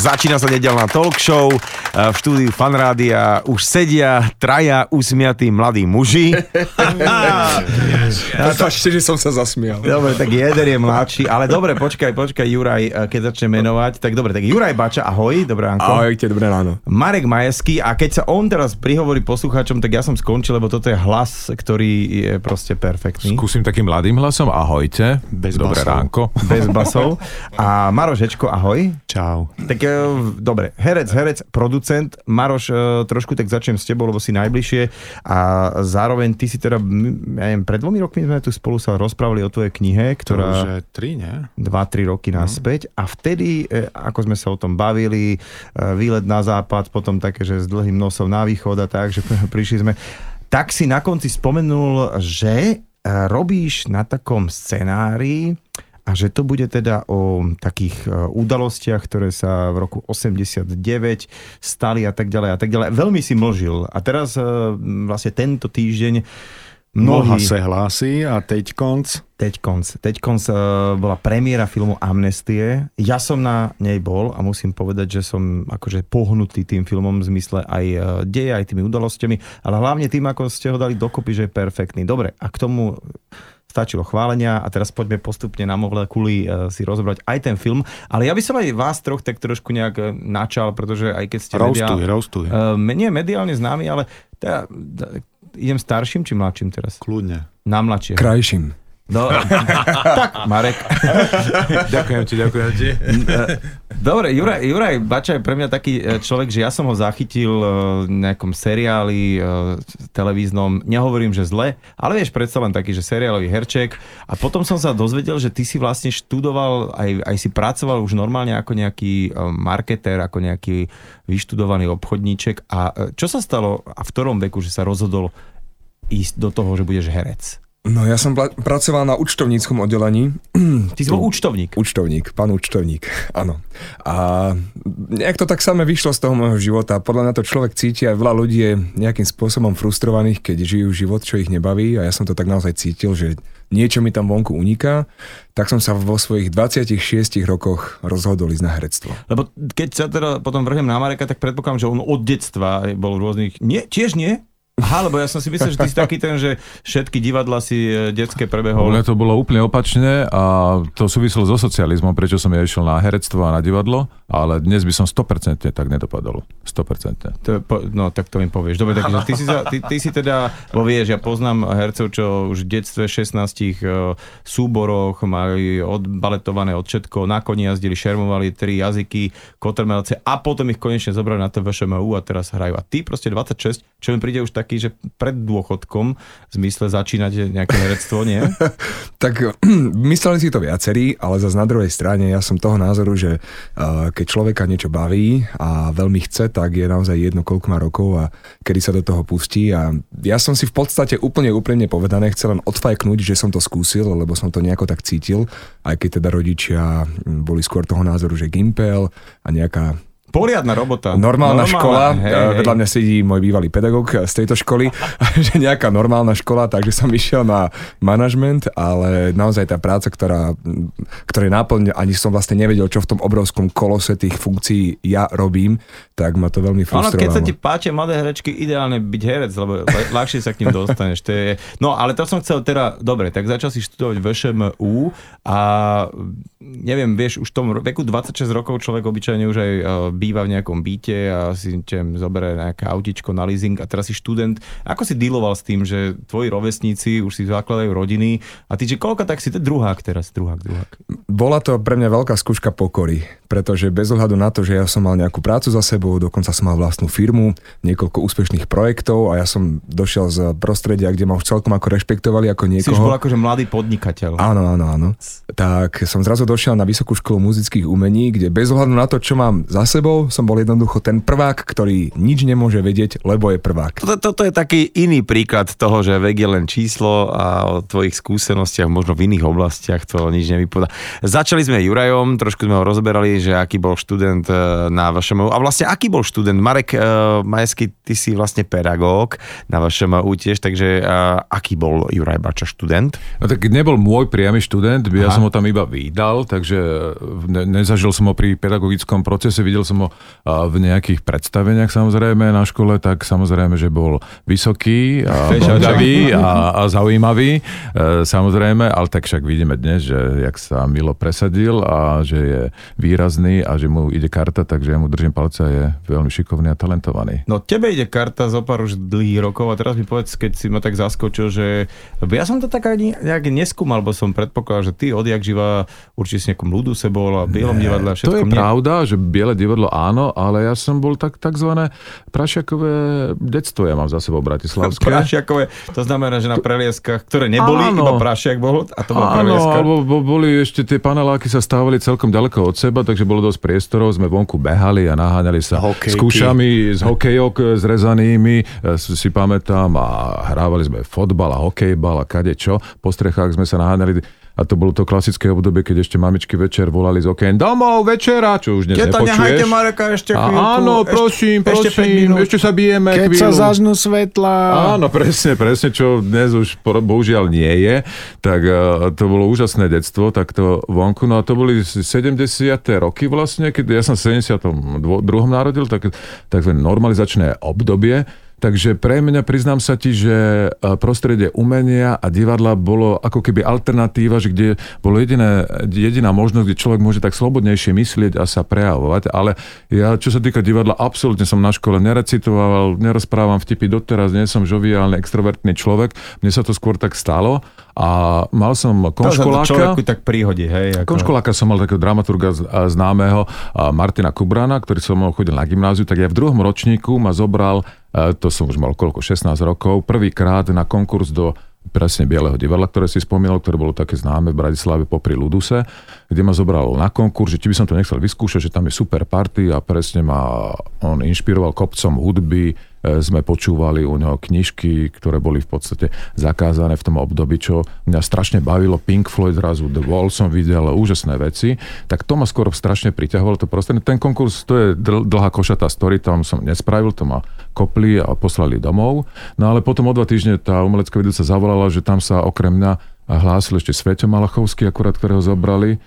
Začína sa nedelná talk show. V štúdiu Fanrádia už sedia traja usmiatí mladí muži. Prepačte, že som sa zasmial. Dobre, tak jeden je mladší, ale dobre, počkaj, počkaj, Juraj, keď začne menovať. Tak dobre, tak Juraj Bača, ahoj, dobré ránko. Ahojte, dobré ráno. Marek Majeský a keď sa on teraz prihovorí poslucháčom, tak ja som skončil, lebo toto je hlas, ktorý je proste perfektný. Skúsim takým mladým hlasom, ahojte, Bez dobré basov. ránko. Bez basov. A Maroš Hečko, ahoj. Čau. Tak e, dobre, herec, herec, producent. Maroš, e, trošku tak začnem s tebou, lebo si najbližšie. A zároveň ty si teda, ja neviem, pred dvomi rokmi sme tu spolu sa rozprávali o tvojej knihe, ktorá... To už je tri, nie? 2-3 roky naspäť. A vtedy, e, ako sme sa o tom bavili, e, výlet na západ, potom také, že s dlhým nosom na východ a tak, že prišli sme, tak si na konci spomenul, že robíš na takom scenári a že to bude teda o takých e, udalostiach, ktoré sa v roku 89 stali a tak ďalej a tak ďalej. Veľmi si mlžil a teraz e, vlastne tento týždeň Mnoha sa hlási a teď konc. Teďkonc. Teďkonc uh, bola premiéra filmu Amnestie. Ja som na nej bol a musím povedať, že som akože pohnutý tým filmom v zmysle aj deje, aj tými udalosťami, ale hlavne tým, ako ste ho dali dokopy, že je perfektný. Dobre, a k tomu stačilo chválenia a teraz poďme postupne na molekuly uh, si rozobrať aj ten film. Ale ja by som aj vás troch tak trošku nejak uh, načal, pretože aj keď ste Roastuj, roastuj. uh, nie mediálne známy, ale teda, da, idem starším či mladším teraz? Kľudne. Na mladšie. Krajším. No, tak, Marek. ďakujem ti, ďakujem ti. Dobre, Juraj, Juraj Bača je pre mňa taký e, človek, že ja som ho zachytil e, v nejakom seriáli e, televíznom, nehovorím, že zle, ale vieš, predsa len taký, že seriálový herček. A potom som sa dozvedel, že ty si vlastne študoval, aj, aj si pracoval už normálne ako nejaký marketér, ako nejaký vyštudovaný obchodníček. A čo sa stalo a v ktorom veku, že sa rozhodol ísť do toho, že budeš herec? No ja som pla- pracoval na účtovníckom oddelení. Ty si bol účtovník. Účtovník, pán účtovník, áno. A nejak to tak samé vyšlo z toho môjho života. Podľa mňa to človek cíti a veľa ľudí je nejakým spôsobom frustrovaných, keď žijú život, čo ich nebaví a ja som to tak naozaj cítil, že niečo mi tam vonku uniká, tak som sa vo svojich 26 rokoch rozhodol ísť na herectvo. Lebo keď sa teda potom vrhnem na Mareka, tak predpokladám, že on od detstva bol v rôznych... Nie, tiež nie? Aha, lebo ja som si myslel, že ty si taký ten, že všetky divadla si e, detské prebehol. Mne to bolo úplne opačne a to súviselo so socializmom, prečo som ja išiel na herectvo a na divadlo, ale dnes by som 100% tak nedopadol. 100%. To, po- no, tak to mi povieš. Dobre, takže ty si, sa, ty, ty si teda, bo vieš, ja poznám hercov, čo už v detstve 16 e, súboroch mali odbaletované od všetko, na koni jazdili, šermovali tri jazyky, kotrmelce a potom ich konečne zobrali na to VŠMU a teraz hrajú. A ty proste 26, čo mi príde už taký, že pred dôchodkom, v zmysle začínať nejaké herectvo, nie? Tak mysleli si to viacerí, ale zase na druhej strane ja som toho názoru, že uh, keď človeka niečo baví a veľmi chce, tak je naozaj jedno, koľko má rokov a kedy sa do toho pustí. A ja som si v podstate úplne úprimne povedané chcel len odfajknúť, že som to skúsil, lebo som to nejako tak cítil, aj keď teda rodičia mm, boli skôr toho názoru, že Gimpel a nejaká Poriadna robota. Normálna, škola, hej, hej, hej. vedľa mňa sedí môj bývalý pedagóg z tejto školy, že nejaká normálna škola, takže som išiel na manažment, ale naozaj tá práca, ktorá, ktorej náplň, ani som vlastne nevedel, čo v tom obrovskom kolose tých funkcií ja robím, tak ma to veľmi Ono, frustrovalo. keď sa ti páčia mladé herečky, ideálne byť herec, lebo ľahšie sa k ním dostaneš. To je... No, ale to som chcel teda, dobre, tak začal si študovať VŠMU a neviem, vieš, už v tom veku 26 rokov človek obyčajne už aj e, býva v nejakom byte a si tiem zoberie nejaké autičko na leasing a teraz si študent. Ako si dealoval s tým, že tvoji rovesníci už si zakladajú rodiny a ty, že koľko tak si, to druhák teraz, druhák, druhák. Bola to pre mňa veľká skúška pokory, pretože bez ohľadu na to, že ja som mal nejakú prácu za sebou, dokonca som mal vlastnú firmu, niekoľko úspešných projektov a ja som došiel z prostredia, kde ma už celkom ako rešpektovali ako Si niekoho. už bol akože mladý podnikateľ. Áno, áno, áno. Tak som zrazu došiel na Vysokú školu muzických umení, kde bez ohľadu na to, čo mám za sebou, som bol jednoducho ten prvák, ktorý nič nemôže vedieť, lebo je prvák. Toto, toto je taký iný príklad toho, že vek je len číslo a o tvojich skúsenostiach možno v iných oblastiach to nič nevypovedá. Začali sme Jurajom, trošku sme ho rozberali, že aký bol študent e, na vašom a vlastne aký bol študent. Marek uh, Majesky, ty si vlastne pedagóg na vašom tiež, takže uh, aký bol Juraj Bača študent? No tak nebol môj priamy študent, ja Aha. som ho tam iba vydal takže ne, nezažil som ho pri pedagogickom procese, videl som ho a, v nejakých predstaveniach samozrejme na škole, tak samozrejme, že bol vysoký a blondavý a, a zaujímavý, e, samozrejme, ale tak však vidíme dnes, že jak sa Milo presadil a že je výrazný a že mu ide karta, takže ja mu držím palce a je veľmi šikovný a talentovaný. No tebe ide karta zo pár už dlhých rokov a teraz mi povedz, keď si ma tak zaskočil, že ja som to tak ani nejak neskúmal, lebo som predpokladal, že ty odjak živa určite si nejakom ľudu se bol a bielom divadle a všetko. To je mne- pravda, že biele divadlo áno, ale ja som bol tak, takzvané prašiakové detstvo, ja mám za sebou bratislavské. Prašiakové, to znamená, že na prelieskach, ktoré neboli, Áno. iba prašiak bol a to bola Áno, prelieska. bo- boli ešte tie paneláky sa stávali celkom ďaleko od seba, takže bolo dosť priestorov, sme vonku behali a naháňali sa Hokejky. s kušami, z hokejok zrezanými, e, si pamätám, a hrávali sme fotbal a hokejbal a kade čo. Po strechách sme sa naháňali a to bolo to klasické obdobie, keď ešte mamičky večer volali z okien domov, večera, čo už dnes Teta, nehajte nepočuješ. Mareka ešte A chvíľku. áno, ešte- prosím, ešte prosím, minút. ešte sa bijeme Keď chvíľu. sa zažnú svetla. Áno, presne, presne, čo dnes už bohužiaľ nie je, tak uh, to bolo úžasné detstvo, tak to vonku, no a to boli 70. roky vlastne, keď ja som v 72. narodil, tak, takzvané normalizačné obdobie, Takže pre mňa priznám sa ti, že e, prostredie umenia a divadla bolo ako keby alternatíva, že kde bolo jediné, jediná možnosť, kde človek môže tak slobodnejšie myslieť a sa prejavovať. Ale ja, čo sa týka divadla, absolútne som na škole nerecitoval, nerozprávam vtipy doteraz, nie som žoviálny, extrovertný človek. Mne sa to skôr tak stalo a mal som sa to konškoláka. človeku tak príhodí, hej. Ako... Konškoláka som mal takého dramaturga známeho Martina Kubrana, ktorý som chodil na gymnáziu, tak ja v druhom ročníku ma zobral, to som už mal koľko, 16 rokov, prvýkrát na konkurs do presne Bieleho divadla, ktoré si spomínal, ktoré bolo také známe v Bratislave popri Luduse, kde ma zobral na konkurs, že či by som to nechcel vyskúšať, že tam je super party a presne ma on inšpiroval kopcom hudby, sme počúvali u neho knižky, ktoré boli v podstate zakázané v tom období, čo mňa strašne bavilo. Pink Floyd zrazu, The Wall som videl, úžasné veci. Tak to ma skoro strašne priťahovalo to prostredie. Ten konkurs, to je dl- dlhá košatá story, tam som nespravil, to ma kopli a poslali domov. No ale potom o dva týždne tá umelecká vedúca zavolala, že tam sa okrem mňa hlásil ešte Sveťo Malachovský, akurát ktorého zobrali e,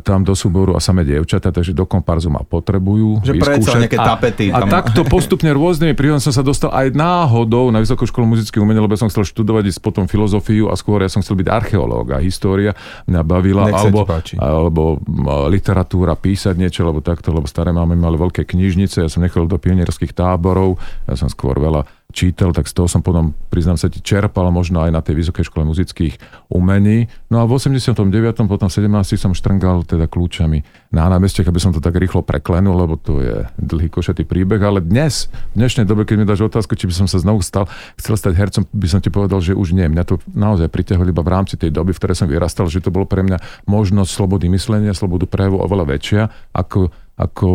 tam do súboru a samé dievčatá, takže do komparzu ma potrebujú Že predsa vyskúšať. nejaké A- tapety A, tam. takto postupne rôznymi príhodom som sa dostal aj náhodou na Vysokú školu muzických umení, lebo som chcel študovať ísť potom filozofiu a skôr ja som chcel byť archeológ a história mňa bavila, Nech alebo, alebo literatúra, písať niečo, alebo takto, lebo staré máme mali veľké knižnice, ja som nechal do pionierských táborov, ja som skôr veľa čítal, tak z toho som potom, priznám sa ti, čerpal možno aj na tej Vysokej škole muzických umení. No a v 89. potom v 17. som štrngal teda kľúčami na námestiach, aby som to tak rýchlo preklenul, lebo to je dlhý košatý príbeh, ale dnes, v dnešnej dobe, keď mi dáš otázku, či by som sa znovu stal, chcel stať hercom, by som ti povedal, že už nie. Mňa to naozaj priťahovalo iba v rámci tej doby, v ktorej som vyrastal, že to bolo pre mňa možnosť slobody myslenia, slobodu prejavu oveľa väčšia, ako ako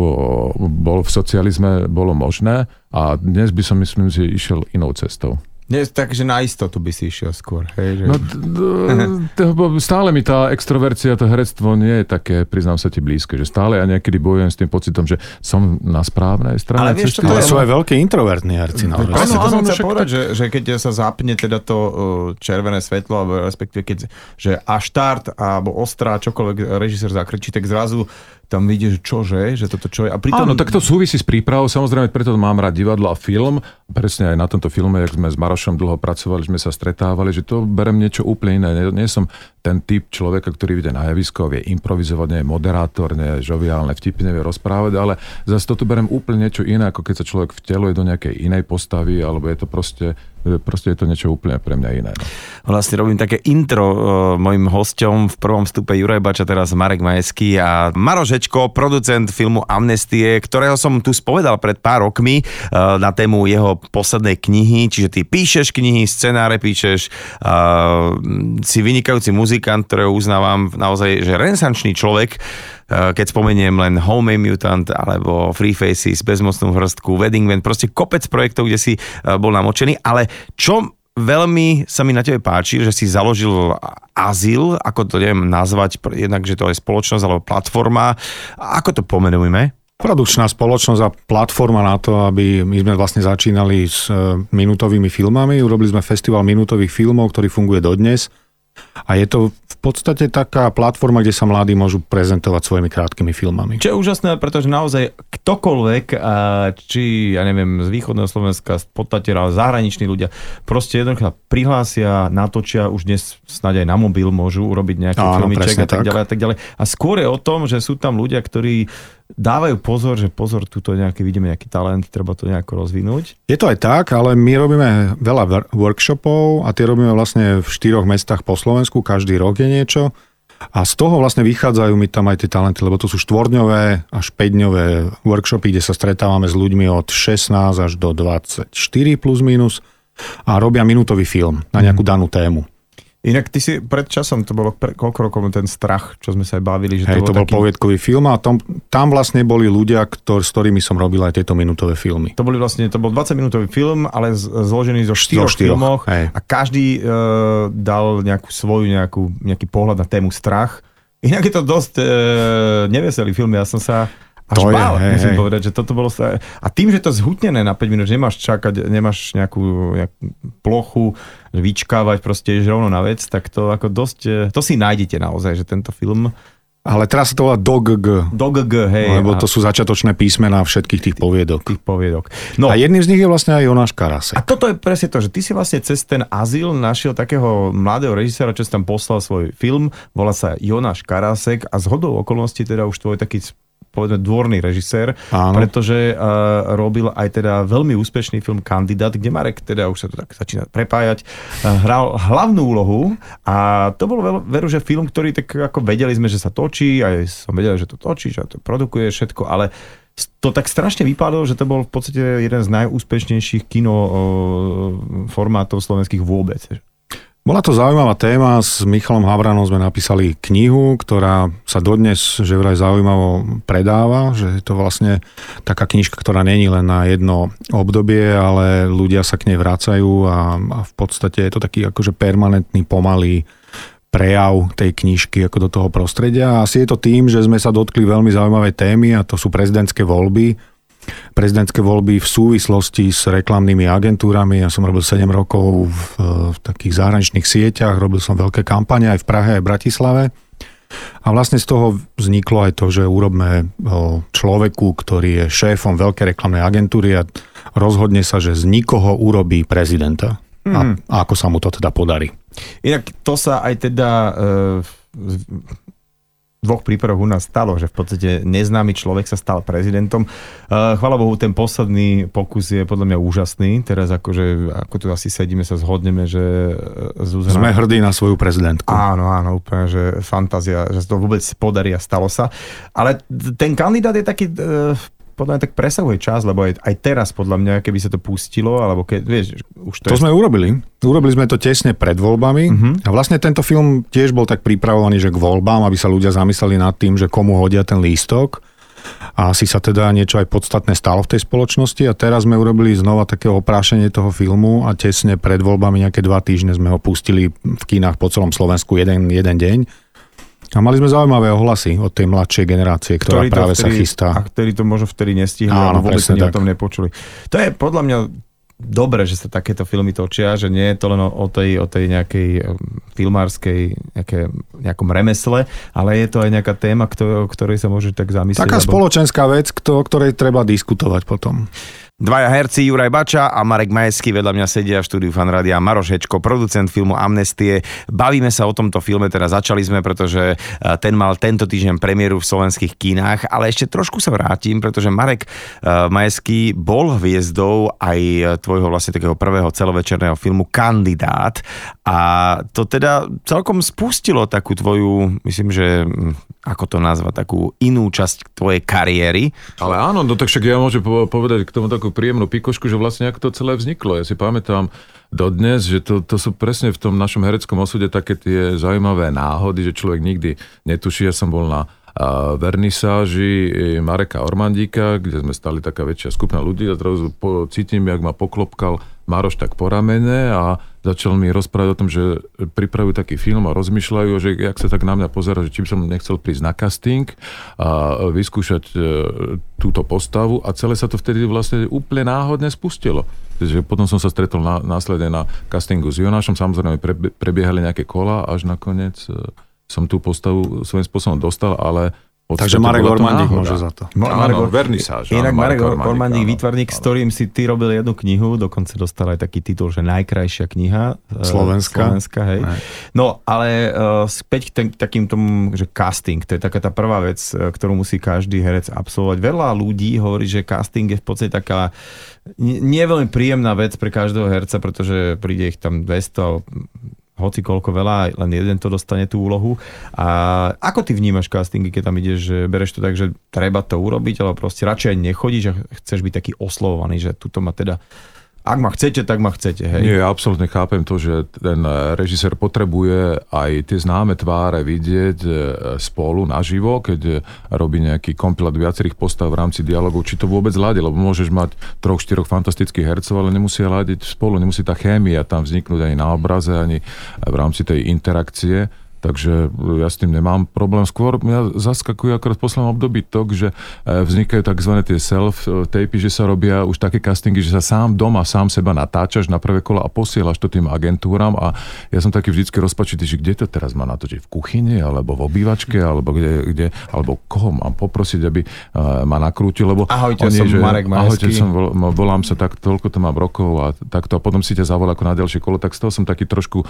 bol v socializme, bolo možné a dnes by som myslím, že išiel inou cestou. Nie, takže na istotu by si išiel skôr. Hej, že... No, stále mi tá extrovercia, to herectvo nie je také, priznám sa ti, blízke, že stále ja niekedy bojujem s tým pocitom, že som na správnej strane Ale vieš, čo to Ale je- sú aj veľkí introvertní herci. No, Áno, áno, chcel však povedať, že, že keď sa zapne teda to uh, červené svetlo, alebo respektíve keď, že a štart, alebo ostrá, čokoľvek režisér zakričí, tak zrazu tam vidíš, čože, že toto čo je. A pritom, Áno, tak to súvisí s prípravou, samozrejme, preto mám rád divadlo a film. Presne aj na tomto filme, jak sme s Marošom dlho pracovali, sme sa stretávali, že to berem niečo úplne iné. Nie, nie som ten typ človeka, ktorý ide na javisko, vie improvizovať, nie je moderátor, nie je žoviálne, vtipne vie rozprávať, ale zase toto berem úplne niečo iné, ako keď sa človek vteluje do nejakej inej postavy, alebo je to proste, proste je to niečo úplne pre mňa iné. No. Vlastne robím také intro uh, mojim hosťom v prvom vstupe Juraj Bača, teraz Marek Majeský a Maro producent filmu Amnestie, ktorého som tu spovedal pred pár rokmi uh, na tému jeho poslednej knihy, čiže ty píšeš knihy, scenáre píšeš, uh, si vynikajúci muzikant, ktorého uznávam naozaj, že renesančný človek, Uh, keď spomeniem len Home Mutant alebo Free Faces, Bezmocnú hrstku, Wedding Band, proste kopec projektov, kde si uh, bol namočený, ale čo veľmi sa mi na tebe páči, že si založil azyl, ako to neviem nazvať, jednak, že to je spoločnosť alebo platforma. Ako to pomenujeme? Produkčná spoločnosť a platforma na to, aby my sme vlastne začínali s e, minútovými filmami. Urobili sme festival minútových filmov, ktorý funguje dodnes. A je to v podstate taká platforma, kde sa mladí môžu prezentovať svojimi krátkými filmami. Čo je úžasné, pretože naozaj ktokoľvek, či, ja neviem, z východného Slovenska, z podstate ale zahraniční ľudia, proste jednoducho prihlásia, natočia, už dnes snáď aj na mobil môžu urobiť nejaký Áno, filmiček a tak, tak. ďalej a tak ďalej. A skôr je o tom, že sú tam ľudia, ktorí dávajú pozor, že pozor, tuto nejaký, vidíme nejaký talent, treba to nejako rozvinúť. Je to aj tak, ale my robíme veľa wor- workshopov a tie robíme vlastne v štyroch mestách po Slovensku, každý rok je niečo. A z toho vlastne vychádzajú mi tam aj tie talenty, lebo to sú štvordňové až 5-dňové workshopy, kde sa stretávame s ľuďmi od 16 až do 24 plus minus a robia minútový film na nejakú danú tému. Inak ty si pred časom, to bolo pre, koľko rokov ten strach, čo sme sa aj bavili, že Hej, to bol taký, poviedkový film a tam, tam vlastne boli ľudia, ktor, s ktorými som robil aj tieto minútové filmy. To boli vlastne, to bol 20 minútový film, ale z, zložený zo štyroch, štyroch, filmoch hej. a každý e, dal nejakú svoju, nejakú, nejaký pohľad na tému strach. Inak je to dosť e, neveselý film, ja som sa až To je, bál, hej, musím hej. povedať, že toto bolo sa... A tým, že to zhutnené na 5 minút, že nemáš čakať, nemáš nejakú, nejakú plochu, vyčkávať, proste rovno na vec, tak to ako dosť, e, to si nájdete naozaj, že tento film Ale teraz sa to volá DOGG, do GG, hej, lebo to sú začiatočné písmená všetkých tých poviedok. tých poviedok. No, A jedným z nich je vlastne aj Jonáš Karasek. A toto je presne to, že ty si vlastne cez ten azyl našiel takého mladého režiséra, čo si tam poslal svoj film, volá sa Jonáš Karásek a z hodou okolností teda už tvoj taký povedzme dvorný režisér, Áno. pretože uh, robil aj teda veľmi úspešný film Kandidát, kde Marek teda už sa to tak začína prepájať, uh, hral hlavnú úlohu a to bol veľ, veru, že film, ktorý tak ako vedeli sme, že sa točí, aj som vedel, že to točí, že to produkuje všetko, ale to tak strašne vypadalo, že to bol v podstate jeden z najúspešnejších kino o, formátov slovenských vôbec. Bola to zaujímavá téma, s Michalom Havranom sme napísali knihu, ktorá sa dodnes že vraj zaujímavo predáva, že je to vlastne taká knižka, ktorá není len na jedno obdobie, ale ľudia sa k nej vracajú a, a v podstate je to taký akože permanentný, pomalý prejav tej knižky ako do toho prostredia. Asi je to tým, že sme sa dotkli veľmi zaujímavej témy a to sú prezidentské voľby. Prezidentské voľby v súvislosti s reklamnými agentúrami. Ja som robil 7 rokov v, v takých zahraničných sieťach, robil som veľké kampane aj v Prahe, aj v Bratislave. A vlastne z toho vzniklo aj to, že urobme o, človeku, ktorý je šéfom veľkej reklamnej agentúry a rozhodne sa, že z nikoho urobí prezidenta. A, a ako sa mu to teda podarí. Inak to sa aj teda e, dvoch prípadoch u nás stalo, že v podstate neznámy človek sa stal prezidentom. E, chvála Bohu, ten posledný pokus je podľa mňa úžasný. Teraz akože, ako tu asi sedíme, sa zhodneme, že e, Zuzana... Sme hrdí na svoju prezidentku. Áno, áno, úplne, že fantázia, že to vôbec podarí a stalo sa. Ale ten kandidát je taký, e, podľa mňa tak presahuje čas, lebo aj, aj teraz podľa mňa, keby sa to pustilo, alebo keď, vieš, už to, To je... sme urobili. Urobili sme to tesne pred voľbami Mhm. a vlastne tento film tiež bol tak pripravovaný, že k voľbám, aby sa ľudia zamysleli nad tým, že komu hodia ten lístok. A asi sa teda niečo aj podstatné stalo v tej spoločnosti a teraz sme urobili znova také oprášenie toho filmu a tesne pred voľbami nejaké dva týždne sme ho pustili v kinách po celom Slovensku jeden, jeden deň. A mali sme zaujímavé ohlasy od tej mladšej generácie, ktorá to práve sa vtedy- chystá. A ktorí to možno vtedy nestihli, Áno, alebo vôbec o tom nepočuli. To je podľa mňa dobre, že sa takéto filmy točia, že nie je to len o, tej, o tej nejakej filmárskej nejaké, nejakom remesle, ale je to aj nejaká téma, kto, o ktorej sa môže tak zamyslieť. Taká lebo- spoločenská vec, kto, o ktorej treba diskutovať potom. Dvaja herci, Juraj Bača a Marek Majeský vedľa mňa sedia v štúdiu Fanrádia Maroš Hečko, producent filmu Amnestie. Bavíme sa o tomto filme, teda začali sme, pretože eh, ten mal tento týždeň premiéru v slovenských kinách, ale ešte trošku sa vrátim, pretože Marek eh, Majeský bol hviezdou aj tvojho vlastne takého prvého celovečerného filmu Kandidát a to teda celkom spustilo takú tvoju, myslím, že hm, ako to nazvať, takú inú časť tvojej kariéry. Ale áno, no tak však ja môžem po- povedať k tomu takú príjemnú pikošku, že vlastne ako to celé vzniklo. Ja si pamätám dodnes, že to, to sú presne v tom našom hereckom osude také tie zaujímavé náhody, že človek nikdy netuší. Ja som bol na a vernisáži Mareka Ormandíka, kde sme stali taká väčšia skupina ľudí a zrazu po, cítim, jak ma poklopkal Maroš tak po ramene a začal mi rozprávať o tom, že pripravujú taký film a rozmýšľajú, že jak sa tak na mňa pozera, že či som nechcel prísť na casting a vyskúšať e, túto postavu a celé sa to vtedy vlastne úplne náhodne spustilo. že potom som sa stretol na, následne na castingu s Jonášom, samozrejme pre, prebiehali nejaké kola, až nakoniec e, som tú postavu svojím spôsobom dostal, ale Takže Marek Ormandík môže za to. Marek, áno, vernisáž. Inak Marek Ormandík, výtvarník, s ktorým si ty robil jednu knihu, dokonca dostal aj taký titul, že najkrajšia kniha. E, Slovenska. Slovenska hej. No, ale uh, späť k ten, takým tomu, že casting, to je taká tá prvá vec, e, ktorú musí každý herec absolvovať. Veľa ľudí hovorí, že casting je v podstate taká nie je veľmi príjemná vec pre každého herca, pretože príde ich tam 200 hoci koľko veľa, len jeden to dostane tú úlohu. A ako ty vnímaš castingy, keď tam ideš, že bereš to tak, že treba to urobiť, ale proste radšej nechodíš a chceš byť taký oslovovaný, že tuto ma teda ak ma chcete, tak ma chcete. Hej. Nie, ja absolútne chápem to, že ten režisér potrebuje aj tie známe tváre vidieť e, spolu naživo, keď robí nejaký kompilát viacerých postav v rámci dialogov, či to vôbec ladí, lebo môžeš mať troch, štyroch fantastických hercov, ale nemusia ladiť spolu, nemusí tá chémia tam vzniknúť ani na obraze, ani v rámci tej interakcie. Takže ja s tým nemám problém. Skôr mňa zaskakuje akorát v poslednom období to, že e, vznikajú tzv. tie self-tapy, že sa robia už také castingy, že sa sám doma, sám seba natáčaš na prvé kola a posielaš to tým agentúram a ja som taký vždycky rozpačitý, že kde to teraz má natočiť? V kuchyni, alebo v obývačke, alebo kde, kde alebo koho mám poprosiť, aby e, ma nakrútil, lebo ahojte, oni, som že, Marek Ahojte, som, volám sa tak, toľko to mám rokov a takto a potom si ťa zavolá ako na ďalšie kolo, tak z toho som taký trošku,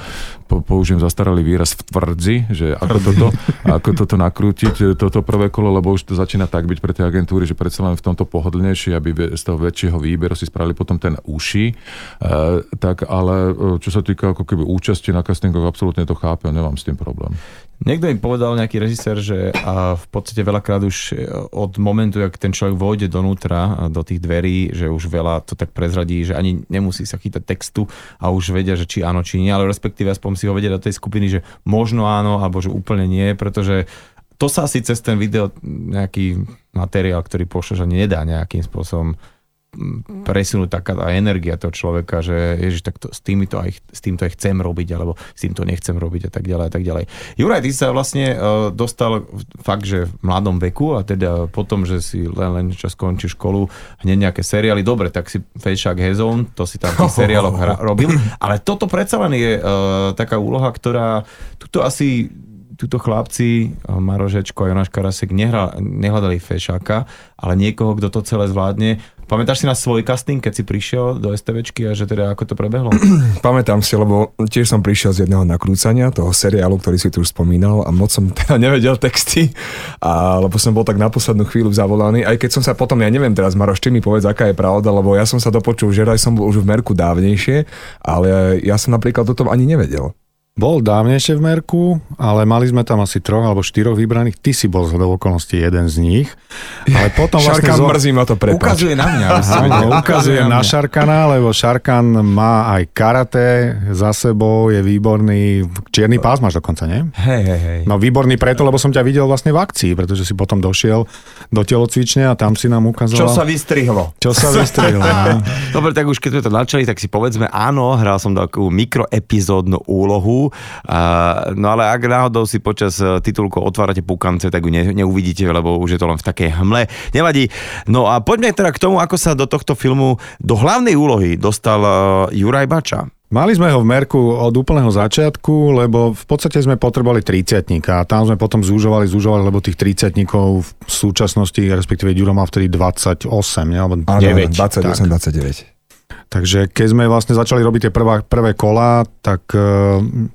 použijem zastaralý výraz, v tvrdzi hrdzi, že ako toto, ako toto nakrútiť, e, toto prvé kolo, lebo už to začína tak byť pre tie agentúry, že predsa len v tomto pohodlnejšie, aby z toho väčšieho výberu si spravili potom ten uši. E, tak ale e, čo sa týka ako keby účasti na castingoch, absolútne to chápem, nemám s tým problém. Niekto im povedal, nejaký režisér, že a v podstate veľakrát už e, od momentu, ak ten človek vôjde donútra, do tých dverí, že už veľa to tak prezradí, že ani nemusí sa chytať textu a už vedia, že či áno, či nie, ale respektíve aspoň si ho vedia do tej skupiny, že možno áno, alebo že úplne nie, pretože to sa asi cez ten video nejaký materiál, ktorý pošleš ani nedá nejakým spôsobom presunúť taká tá energia toho človeka, že ježiš, tak to, s, týmito aj, s týmto aj chcem robiť, alebo s týmto nechcem robiť a tak ďalej a tak ďalej. Juraj, ty sa vlastne uh, dostal fakt, že v mladom veku a teda potom, že si len, len čo skončí školu, hneď nejaké seriály, dobre, tak si Fejšák Hezon, to si tam v tých seriáloch hra, robil, ale toto predsa len je uh, taká úloha, ktorá tuto asi tuto chlapci, Marožečko a Jonáš Karasek nehra, nehľadali fešáka, ale niekoho, kto to celé zvládne. Pamätáš si na svoj casting, keď si prišiel do STVčky a že teda ako to prebehlo? Pamätám si, lebo tiež som prišiel z jedného nakrúcania, toho seriálu, ktorý si tu už spomínal a moc som teda nevedel texty, a, lebo som bol tak na poslednú chvíľu zavolaný, aj keď som sa potom, ja neviem teraz, Maroš, ty mi povedz, aká je pravda, lebo ja som sa dopočul, že aj som bol už v Merku dávnejšie, ale ja som napríklad o tom ani nevedel. Bol dávnejšie v Merku, ale mali sme tam asi troch alebo štyroch vybraných. Ty si bol z okolností jeden z nich. Ale potom vlastne... Šarkan zo... mrzí ma to prepáč. Ukazuje na mňa. Áno, ukazuje na Šarkana, lebo Šarkan má aj karate za sebou, je výborný. Čierny pás máš dokonca, nie? Hej, hej, hej. No výborný preto, lebo som ťa videl vlastne v akcii, pretože si potom došiel do telocvične a tam si nám ukazoval... Čo sa vystrihlo. Čo sa vystrihlo, no. Dobre, tak už keď sme to načali, tak si povedzme, áno, hral som takú mikroepizódnu úlohu no ale ak náhodou si počas e, titulku otvárate pukance, tak ju ne, neuvidíte, lebo už je to len v takej hmle. Nevadí. No a poďme teda k tomu, ako sa do tohto filmu, do hlavnej úlohy dostal e, Juraj Bača. Mali sme ho v Merku od úplného začiatku, lebo v podstate sme potrebovali 30 a tam sme potom zúžovali, zúžovali, lebo tých 30 v súčasnosti, respektíve Ďuro mal vtedy 28, ne? alebo 9. Áno, 28, 29. Takže keď sme vlastne začali robiť tie prvá, prvé kola, tak e,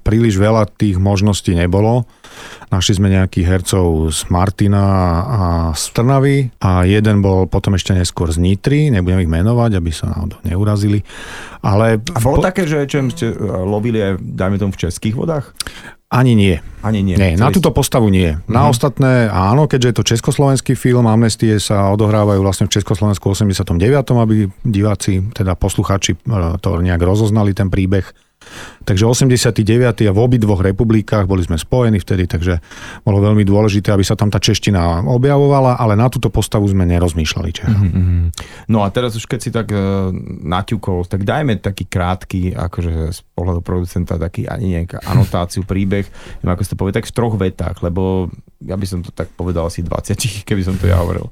príliš veľa tých možností nebolo. Našli sme nejakých hercov z Martina a z Trnavy a jeden bol potom ešte neskôr z Nitry, nebudem ich menovať, aby sa náhodou neurazili. Ale... A bolo po... také, že čo ste lovili aj, dajme tomu, v českých vodách? Ani nie. Ani nie. nie na túto postavu nie. Uh-huh. Na ostatné áno, keďže je to československý film, Amnestie sa odohrávajú vlastne v Československu 89., aby diváci, teda poslucháči e, to nejak rozoznali ten príbeh Takže 89. a v obidvoch republikách boli sme spojení vtedy, takže bolo veľmi dôležité, aby sa tam tá čeština objavovala, ale na túto postavu sme nerozmýšľali. Mm-hmm. No a teraz už keď si tak uh, naťukol, tak dajme taký krátky, akože z pohľadu producenta, taký ani nejaká anotáciu, príbeh, neviem, ako si to povie, tak v troch vetách, lebo ja by som to tak povedal asi 20, keby som to ja hovoril.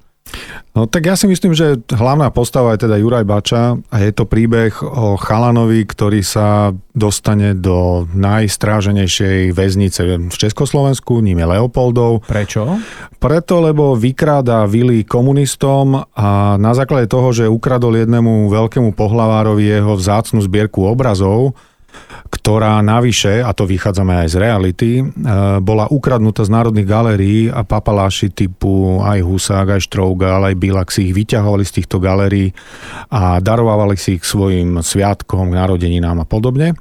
No tak ja si myslím, že hlavná postava je teda Juraj Bača a je to príbeh o chalanovi, ktorý sa dostane do najstráženejšej väznice v Československu, ním je Leopoldov. Prečo? Preto, lebo vykráda vily komunistom a na základe toho, že ukradol jednému veľkému pohlavárovi jeho vzácnu zbierku obrazov, ktorá navyše, a to vychádzame aj z reality, e, bola ukradnutá z národných galérií a papaláši typu aj Husák, aj Štrouga, ale aj Bilak si ich vyťahovali z týchto galérií a darovali si ich svojim sviatkom, narodeninám a podobne.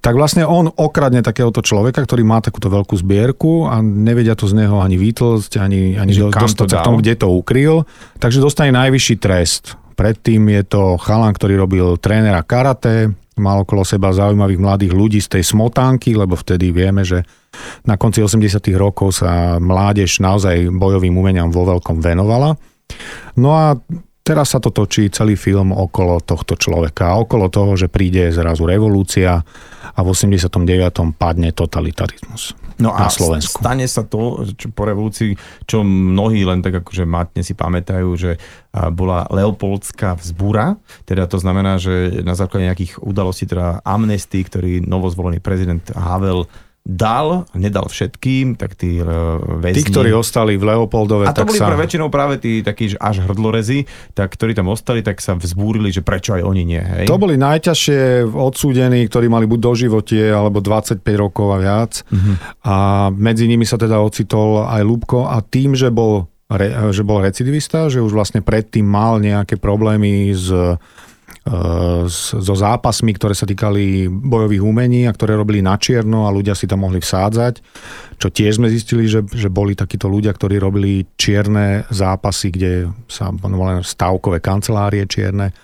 Tak vlastne on okradne takéhoto človeka, ktorý má takúto veľkú zbierku a nevedia to z neho ani vytlcť, ani, ani do, dostať sa k tomu, kde to ukryl. Takže dostane najvyšší trest. Predtým je to chalan, ktorý robil trénera karate, mal okolo seba zaujímavých mladých ľudí z tej smotánky, lebo vtedy vieme, že na konci 80 rokov sa mládež naozaj bojovým umeniam vo veľkom venovala. No a teraz sa to točí celý film okolo tohto človeka, okolo toho, že príde zrazu revolúcia a v 89. padne totalitarizmus no na Slovensku. stane sa to, čo po revolúcii, čo mnohí len tak akože matne si pamätajú, že bola Leopoldská vzbúra, teda to znamená, že na základe nejakých udalostí, teda amnesty, ktorý novozvolený prezident Havel dal, nedal všetkým, tak tí e, väzni... Tí, ktorí ostali v Leopoldove, A to tak boli sa... pre väčšinou práve tí takí až hrdlorezi, tak, ktorí tam ostali, tak sa vzbúrili, že prečo aj oni nie. Hej? To boli najťažšie odsúdení, ktorí mali buď doživotie, alebo 25 rokov a viac. Uh-huh. A medzi nimi sa teda ocitol aj Lubko a tým, že bol, re, že bol recidivista, že už vlastne predtým mal nejaké problémy s so zápasmi, ktoré sa týkali bojových umení a ktoré robili na čierno a ľudia si tam mohli vsádzať. Čo tiež sme zistili, že, že boli takíto ľudia, ktorí robili čierne zápasy, kde sa volali stavkové kancelárie čierne.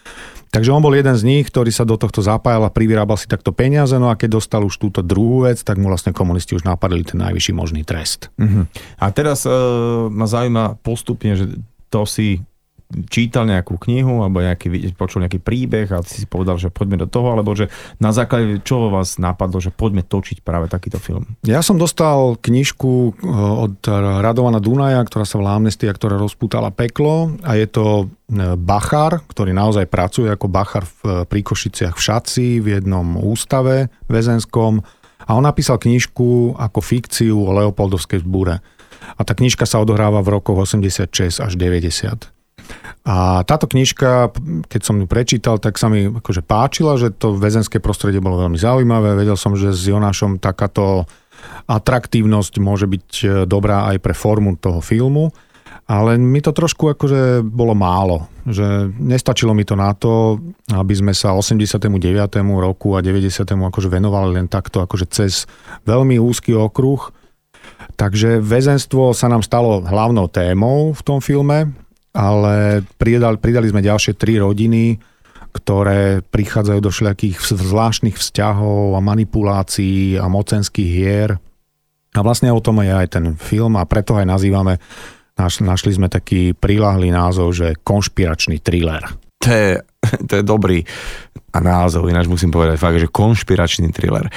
Takže on bol jeden z nich, ktorý sa do tohto zapájal a privyrábal si takto peniaze, no a keď dostal už túto druhú vec, tak mu vlastne komunisti už napadli ten najvyšší možný trest. Uh-huh. A teraz uh, ma zaujíma postupne, že to si čítal nejakú knihu alebo nejaký, počul nejaký príbeh a si povedal, že poďme do toho, alebo že na základe čoho vás napadlo, že poďme točiť práve takýto film? Ja som dostal knižku eh, od Radovana Dunaja, ktorá sa volá Amnestia, ktorá rozputala peklo a je to eh, Bachar, ktorý naozaj pracuje ako Bachar v eh, Príkošiciach v Šaci, v jednom ústave väzenskom a on napísal knižku ako fikciu o Leopoldovskej zbúre. A tá knižka sa odohráva v rokoch 86 až 90. A táto knižka, keď som ju prečítal, tak sa mi akože páčila, že to väzenské prostredie bolo veľmi zaujímavé. Vedel som, že s Jonášom takáto atraktívnosť môže byť e, dobrá aj pre formu toho filmu. Ale mi to trošku akože bolo málo, že nestačilo mi to na to, aby sme sa 89. roku a 90. akože venovali len takto akože cez veľmi úzky okruh. Takže väzenstvo sa nám stalo hlavnou témou v tom filme ale pridali, pridali sme ďalšie tri rodiny, ktoré prichádzajú do všelijakých zvláštnych vzťahov a manipulácií a mocenských hier. A vlastne o tom je aj ten film a preto aj nazývame, naš, našli sme taký prilahlý názov, že konšpiračný thriller. To je, to je dobrý názov, ináč musím povedať fakt, že konšpiračný thriller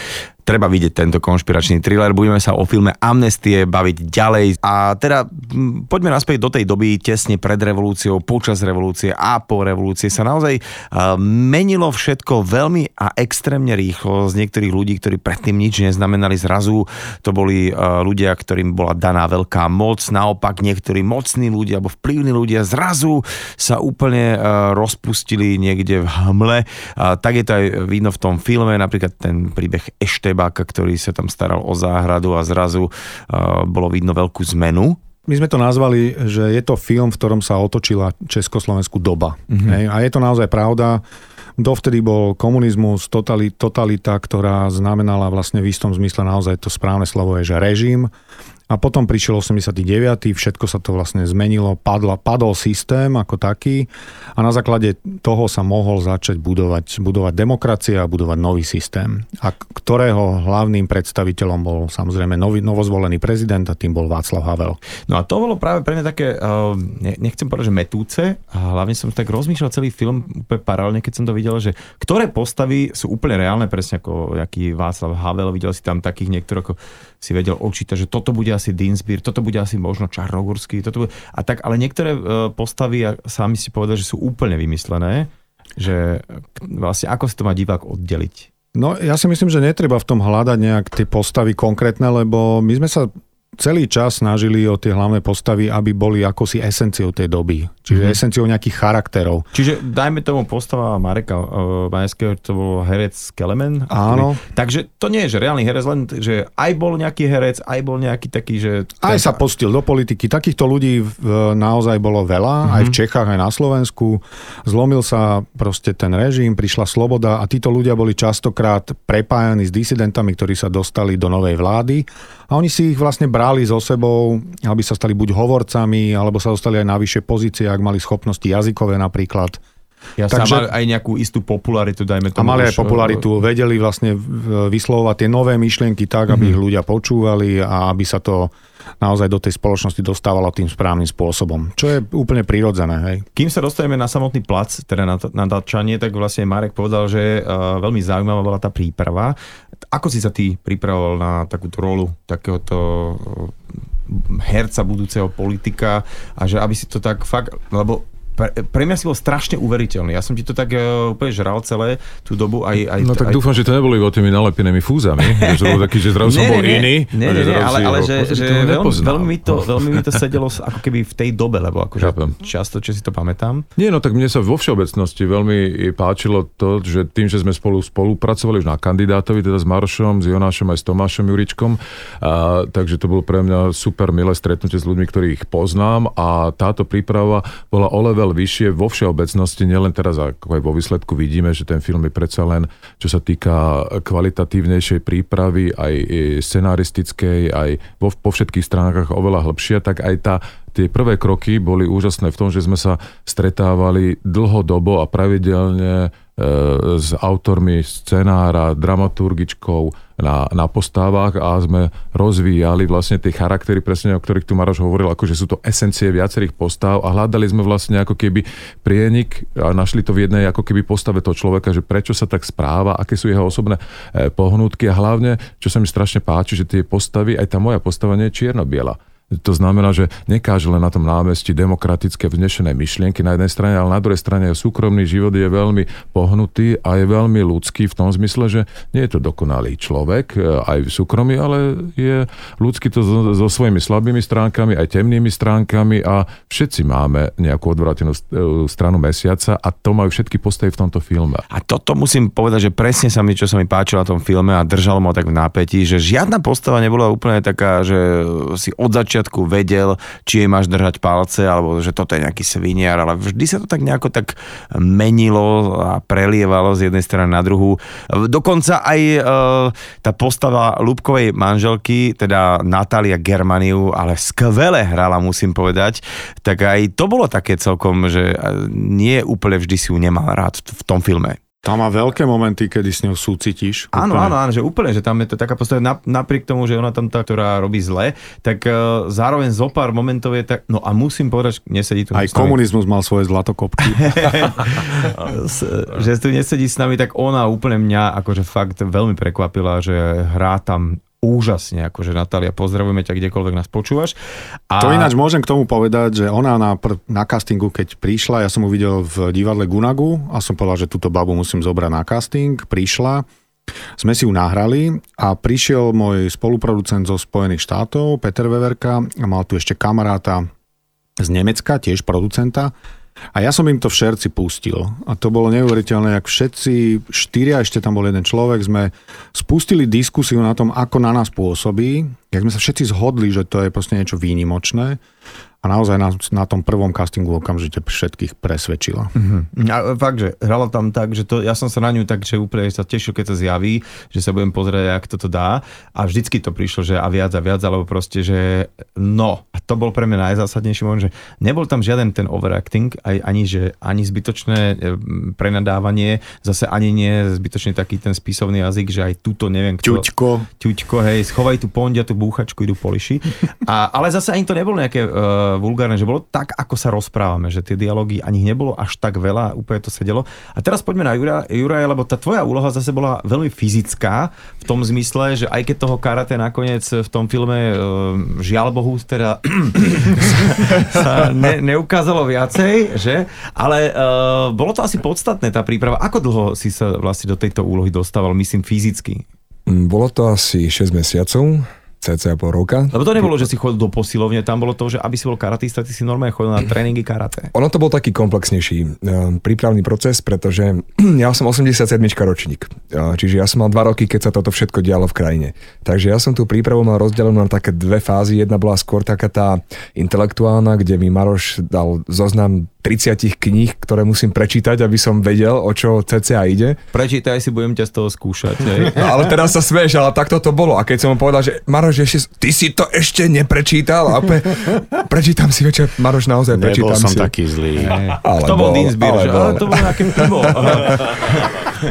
treba vidieť tento konšpiračný thriller. Budeme sa o filme Amnestie baviť ďalej. A teda poďme naspäť do tej doby tesne pred revolúciou, počas revolúcie a po revolúcie sa naozaj menilo všetko veľmi a extrémne rýchlo. Z niektorých ľudí, ktorí predtým nič neznamenali zrazu, to boli ľudia, ktorým bola daná veľká moc. Naopak niektorí mocní ľudia alebo vplyvní ľudia zrazu sa úplne rozpustili niekde v hmle. Tak je to aj vidno v tom filme, napríklad ten príbeh Ešteba Štebáka, ktorý sa tam staral o záhradu a zrazu uh, bolo vidno veľkú zmenu. My sme to nazvali, že je to film, v ktorom sa otočila Československu doba. Mm-hmm. Hej? A je to naozaj pravda. Dovtedy bol komunizmus, totalita, ktorá znamenala vlastne v istom zmysle naozaj to správne slovo je, že režim a potom prišiel 89. všetko sa to vlastne zmenilo, padla, padol systém ako taký a na základe toho sa mohol začať budovať, budovať demokracia a budovať nový systém, a ktorého hlavným predstaviteľom bol samozrejme nový, novozvolený prezident a tým bol Václav Havel. No a to bolo práve pre mňa také, nechcem povedať, že metúce, a hlavne som tak rozmýšľal celý film úplne paralelne, keď som to videl, že ktoré postavy sú úplne reálne, presne ako aký Václav Havel, videl si tam takých niektorých, ako si vedel očítať, že toto bude asi Dinsbyr, toto bude asi možno Čarnogurský, toto bude... A tak, ale niektoré e, postavy, a sami si povedali, že sú úplne vymyslené, že vlastne ako si to má divák oddeliť? No ja si myslím, že netreba v tom hľadať nejak tie postavy konkrétne, lebo my sme sa celý čas snažili o tie hlavné postavy, aby boli ako si esenciou tej doby. Čiže mm-hmm. esenciou nejakých charakterov. Čiže dajme tomu postava Mareka uh, Majeckého, to bol herec Kelemen. Áno. Ktorý, takže to nie je, že reálny herec, len že aj bol nejaký herec, aj bol nejaký taký, že... Aj sa postil do politiky. Takýchto ľudí naozaj bolo veľa, mm-hmm. aj v Čechách, aj na Slovensku. Zlomil sa proste ten režim, prišla sloboda a títo ľudia boli častokrát prepájani s disidentami, ktorí sa dostali do novej vlády a oni si ich vlastne brali so sebou, aby sa stali buď hovorcami, alebo sa dostali aj na vyššie pozície, ak mali schopnosti jazykové napríklad. Ja Takže, aj nejakú istú popularitu, dajme tomu. A mali aj popularitu, vedeli vlastne vyslovovať tie nové myšlienky tak, aby mm-hmm. ich ľudia počúvali a aby sa to naozaj do tej spoločnosti dostávalo tým správnym spôsobom, čo je úplne prirodzené. Hej. Kým sa dostaneme na samotný plac, teda na, na dačanie, tak vlastne Marek povedal, že uh, veľmi zaujímavá bola tá príprava. Ako si sa ty pripravoval na takúto rolu takéhoto herca budúceho politika a že aby si to tak fakt, lebo pre, pre mňa si bol strašne uveriteľný. Ja som ti to tak uh, úplne žral celé tú dobu. Aj, aj, no tak aj... dúfam, že to neboli iba tými nalepenými fúzami. že bol taký, že zrazu som bol iný. Nie, nie, nie, ale, ale že, že veľmi, veľmi, mi to, veľmi mi to sedelo ako keby v tej dobe, lebo akože často, čo si to pamätám. Nie, no tak mne sa vo všeobecnosti veľmi páčilo to, že tým, že sme spolu spolupracovali už na kandidátovi, teda s Maršom, s Jonášom aj s Tomášom Juričkom, a, takže to bolo pre mňa super milé stretnutie s ľuďmi, ktorých poznám a táto príprava bola o level level vyššie vo všeobecnosti, nielen teraz, ako aj vo výsledku vidíme, že ten film je predsa len, čo sa týka kvalitatívnejšej prípravy, aj scenaristickej, aj vo, po všetkých stránkach oveľa hĺbšia, tak aj tá tie prvé kroky boli úžasné v tom, že sme sa stretávali dlhodobo a pravidelne E, s autormi scenára, dramaturgičkou na, na postávach a sme rozvíjali vlastne tie charaktery, presne o ktorých tu Maroš hovoril, ako že sú to esencie viacerých postáv a hľadali sme vlastne ako keby prienik a našli to v jednej ako keby postave toho človeka, že prečo sa tak správa, aké sú jeho osobné e, pohnutky a hlavne, čo sa mi strašne páči, že tie postavy, aj tá moja postava nie je čierno-biela to znamená, že nekáže len na tom námestí demokratické vznešené myšlienky na jednej strane, ale na druhej strane súkromný život je veľmi pohnutý a je veľmi ľudský v tom zmysle, že nie je to dokonalý človek e, aj v súkromí, ale je ľudský to so, so svojimi slabými stránkami, aj temnými stránkami a všetci máme nejakú odvratenú stranu mesiaca a to majú všetky postavy v tomto filme. A toto musím povedať, že presne sa mi, čo sa mi páčilo na tom filme a držalo ma tak v nápetí, že žiadna postava nebola úplne taká, že si od začiatku začiatku vedel, či jej máš držať palce, alebo že toto je nejaký sviniar, ale vždy sa to tak nejako tak menilo a prelievalo z jednej strany na druhú. Dokonca aj e, tá postava Lubkovej manželky, teda Natália Germaniu, ale skvele hrala, musím povedať, tak aj to bolo také celkom, že nie úplne vždy si ju nemal rád v tom filme. Tam má veľké momenty, kedy s ňou súcitíš. Áno, áno, áno, že úplne, že tam je to taká postava, napriek tomu, že ona tam tá, ktorá robí zle, tak uh, zároveň zo pár momentov je tak, no a musím povedať, že nesedí tu. Aj komunizmus mal svoje zlatokopky. že tu nesedí s nami, tak ona úplne mňa akože fakt veľmi prekvapila, že hrá tam úžasne, akože Natália, pozdravujeme ťa kdekoľvek nás počúvaš. A... To ináč môžem k tomu povedať, že ona na, pr- na castingu, keď prišla, ja som ju videl v divadle Gunagu a som povedal, že túto babu musím zobrať na casting, prišla, sme si ju nahrali a prišiel môj spoluproducent zo Spojených štátov, Peter Veverka, a mal tu ešte kamaráta z Nemecka, tiež producenta, a ja som im to v šerci pustil. A to bolo neuveriteľné, jak všetci štyria, ešte tam bol jeden človek, sme spustili diskusiu na tom, ako na nás pôsobí. Jak sme sa všetci zhodli, že to je proste niečo výnimočné a naozaj na, na tom prvom castingu okamžite všetkých presvedčila. Uh-huh. A fakt, že hrala tam tak, že to, ja som sa na ňu tak, že úplne sa tešil, keď sa zjaví, že sa budem pozrieť, jak toto dá a vždycky to prišlo, že a viac a viac, alebo proste, že no, a to bol pre mňa najzásadnejší moment, že nebol tam žiaden ten overacting, aj, ani, že, ani zbytočné e, prenadávanie, zase ani nie zbytočne taký ten spisovný jazyk, že aj túto neviem kto... Ťuťko. Ťuťko, hej, schovaj tú pondia, tu búchačku, idú poliši. A, ale zase ani to nebolo nejaké uh, vulgárne, že bolo tak, ako sa rozprávame, že tie dialógy ani nebolo až tak veľa, úplne to sedelo. A teraz poďme na Jura, Juraja, lebo tá tvoja úloha zase bola veľmi fyzická v tom zmysle, že aj keď toho karate nakoniec v tom filme uh, žiaľ Bohu teda sa ne, neukázalo viacej, že? Ale uh, bolo to asi podstatné tá príprava. Ako dlho si sa vlastne do tejto úlohy dostával, myslím fyzicky? Mm, Bolo to asi 6 mesiacov, cca pol roka. Lebo to nebolo, že si chodil do posilovne, tam bolo to, že aby si bol karatista, ty si normálne chodil na tréningy karate. Ono to bol taký komplexnejší eh, prípravný proces, pretože ja som 87 ročník. Eh, Čiže ja som mal 2 roky, keď sa toto všetko dialo v krajine. Takže ja som tú prípravu mal rozdelenú na také dve fázy. Jedna bola skôr taká tá intelektuálna, kde mi Maroš dal zoznam 30 kníh, ktoré musím prečítať, aby som vedel, o čo cca ide. Prečítaj si, budem ťa z toho skúšať. Hej. No, ale teraz sa smieš, ale takto to bolo. A keď som mu povedal, že Maroš, ešte, ty si to ešte neprečítal, a opäť, prečítam si večer, Maroš, naozaj Nebol prečítam som si. taký zlý. Ale to bol bol, Dinsbyr, ale že bol. ale to bolo nejaké pivo.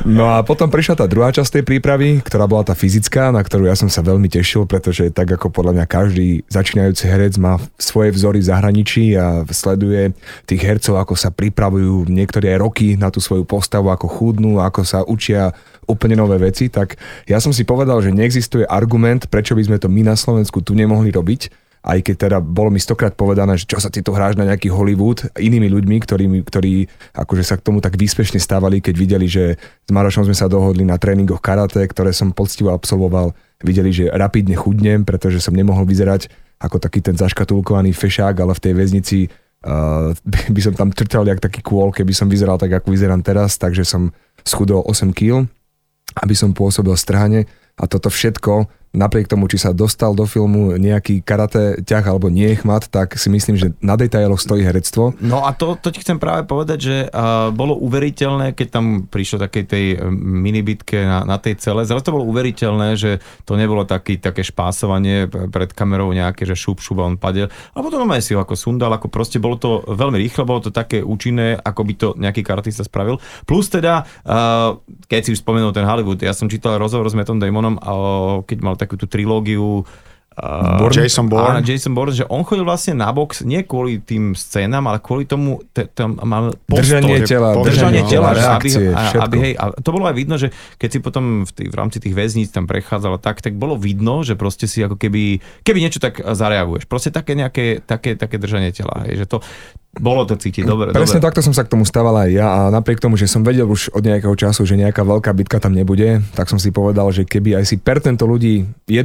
No a potom prišla tá druhá časť tej prípravy, ktorá bola tá fyzická, na ktorú ja som sa veľmi tešil, pretože tak ako podľa mňa každý začínajúci herec má svoje vzory v zahraničí a sleduje tých hercov, ako sa pripravujú niektoré aj roky na tú svoju postavu, ako chudnú, ako sa učia úplne nové veci, tak ja som si povedal, že neexistuje argument, prečo by sme to my na Slovensku tu nemohli robiť, aj keď teda bolo mi stokrát povedané, že čo sa ty tu hráš na nejaký Hollywood inými ľuďmi, ktorí, ktorí akože sa k tomu tak výspešne stávali, keď videli, že s Marošom sme sa dohodli na tréningoch karate, ktoré som poctivo absolvoval, videli, že rapidne chudnem, pretože som nemohol vyzerať ako taký ten zaškatulkovaný fešák, ale v tej väznici uh, by som tam trčal jak taký kôl, keby som vyzeral tak, ako vyzerám teraz, takže som schudol 8 kg, aby som pôsobil strhane. A toto všetko napriek tomu, či sa dostal do filmu nejaký karate ťah alebo nie chmat, tak si myslím, že na detailoch stojí herectvo. No a to, to ti chcem práve povedať, že uh, bolo uveriteľné, keď tam prišlo takej tej eh, minibitke na, na tej cele, zrazu to bolo uveriteľné, že to nebolo taký, také špásovanie pred kamerou nejaké, že šup, šup on padel. A potom normálne si ho ako sundal, ako proste bolo to veľmi rýchle, bolo to také účinné, ako by to nejaký karatista spravil. Plus teda, uh, keď si už spomenul ten Hollywood, ja som čítal rozhovor s Metom Damonom, uh, keď mal takú tú trilógiu uh, Bourne? Jason Bourne? Áno, Jason Bourne, že on chodil vlastne na box nie kvôli tým scénam, ale kvôli tomu, te, tam mal postoj, Držanie tela, držanie držanie tela, aby, reakcie, a, všetko. aby, hej, a to bolo aj vidno, že keď si potom v, tých, v rámci tých väzníc tam prechádzal tak, tak bolo vidno, že proste si ako keby, keby niečo tak zareaguješ. Proste také nejaké, také, také držanie tela, hej, že to, bolo to cítiť, dobre, Presne dobre. takto som sa k tomu stával aj ja a napriek tomu, že som vedel už od nejakého času, že nejaká veľká bitka tam nebude, tak som si povedal, že keby aj si percento ľudí, 1%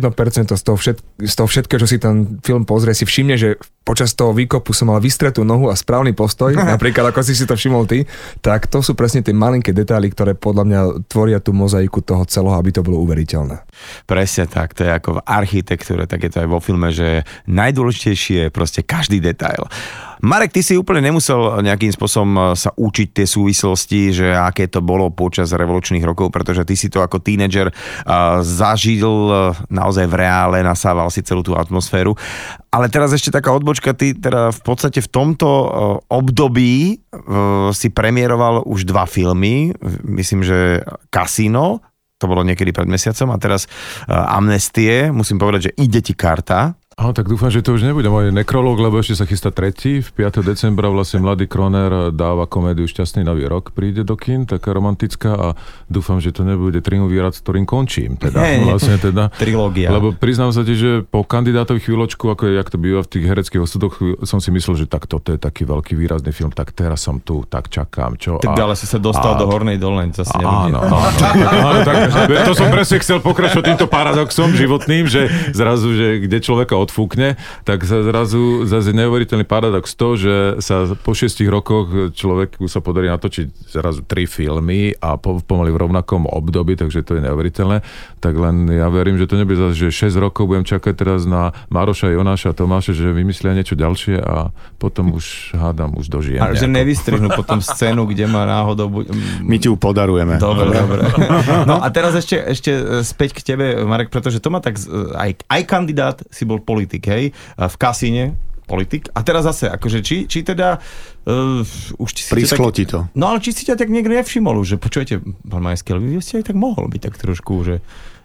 z toho, všet, z toho všetkého, čo si ten film pozrie, si všimne, že počas toho výkopu som mal vystretú nohu a správny postoj, napríklad ako si si to všimol ty, tak to sú presne tie malinké detaily, ktoré podľa mňa tvoria tú mozaiku toho celého, aby to bolo uveriteľné. Presne tak, to je ako v architektúre, tak je to aj vo filme, že najdôležitejšie je proste každý detail. Marek, ty si úplne nemusel nejakým spôsobom sa učiť tie súvislosti, že aké to bolo počas revolučných rokov, pretože ty si to ako tínedžer uh, zažil uh, naozaj v reále, nasával si celú tú atmosféru. Ale teraz ešte taká odbočka, ty teda v podstate v tomto období si premiéroval už dva filmy, myslím, že Casino, to bolo niekedy pred mesiacom a teraz Amnestie, musím povedať, že ide ti karta, Áno, tak dúfam, že to už nebude môj nekrológ, lebo ešte sa chystá tretí. V 5. decembra vlastne mladý Kroner dáva komédiu Šťastný nový rok, príde do kin, taká romantická a dúfam, že to nebude triumvirát, s ktorým končím. Teda, nie. vlastne teda. Trilógia. Lebo priznám sa ti, že po kandidátovi chvíľočku, ako jak to býva v tých hereckých osudoch, som si myslel, že tak toto je taký veľký výrazný film, tak teraz som tu, tak čakám. Čo? Tak ale si sa dostal a- do hornej dolnej, nebude. Áno, áno, áno, tak, to som presne chcel pokračovať týmto paradoxom životným, že zrazu, že kde človeka odfúkne, tak sa zrazu zase neuveriteľný paradox to, že sa po šiestich rokoch človeku sa podarí natočiť zrazu tri filmy a po, pomaly v rovnakom období, takže to je neuveriteľné. Tak len ja verím, že to nebude zase, že 6 rokov budem čakať teraz na Maroša, Jonáša a Tomáša, že vymyslia niečo ďalšie a potom už hádam, už dožijem. A že nevystrihnú potom scénu, kde ma náhodou... Bu- My ti ju podarujeme. Dobre, dobre. No a teraz ešte, ešte späť k tebe, Marek, pretože to ma tak... z- Aj, aj kandidát si bol politik, hej? V kasíne politik. A teraz zase, akože či, či teda Uh, už či si Prisklo tak, ti to. No ale či si ťa tak niekto nevšimol už, že počujete, pán Majský, ale vy ste aj tak mohol byť tak trošku, že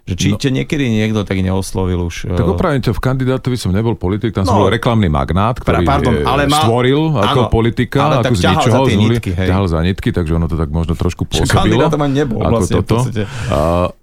že či no. ťa niekedy niekto tak neoslovil už. Tak opravím ťa, v kandidátovi som nebol politik, tam no. som bol reklamný magnát, ktorý Pardon, ale ma... stvoril ako áno, politika, ale ako z ničoho. Za nitky, hej. ťahal za nitky, takže ono to tak možno trošku pôsobilo. Kandidátom ani nebol ako vlastne toto. A,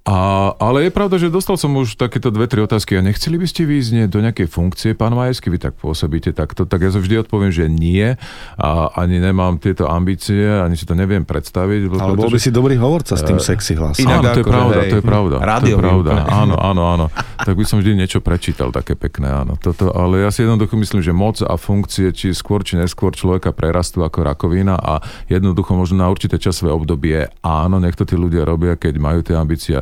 a, ale je pravda, že dostal som už takéto dve, tri otázky. A nechceli by ste výjsť do nejakej funkcie, pán Majeský, vy tak pôsobíte takto? Tak ja sa vždy odpoviem, že nie. A ani nemám tieto ambície, ani si to neviem predstaviť. Ale bol by si dobrý hovorca s tým sexy hlasom. Áno, to je pravda, to je pravda. Rádio, to je pravda. Áno, áno, áno. Tak by som vždy niečo prečítal také pekné, áno. Toto, ale ja si jednoducho myslím, že moc a funkcie, či skôr, či neskôr človeka prerastú ako rakovina a jednoducho možno na určité časové obdobie áno, niekto tí ľudia robia, keď majú tie ambície,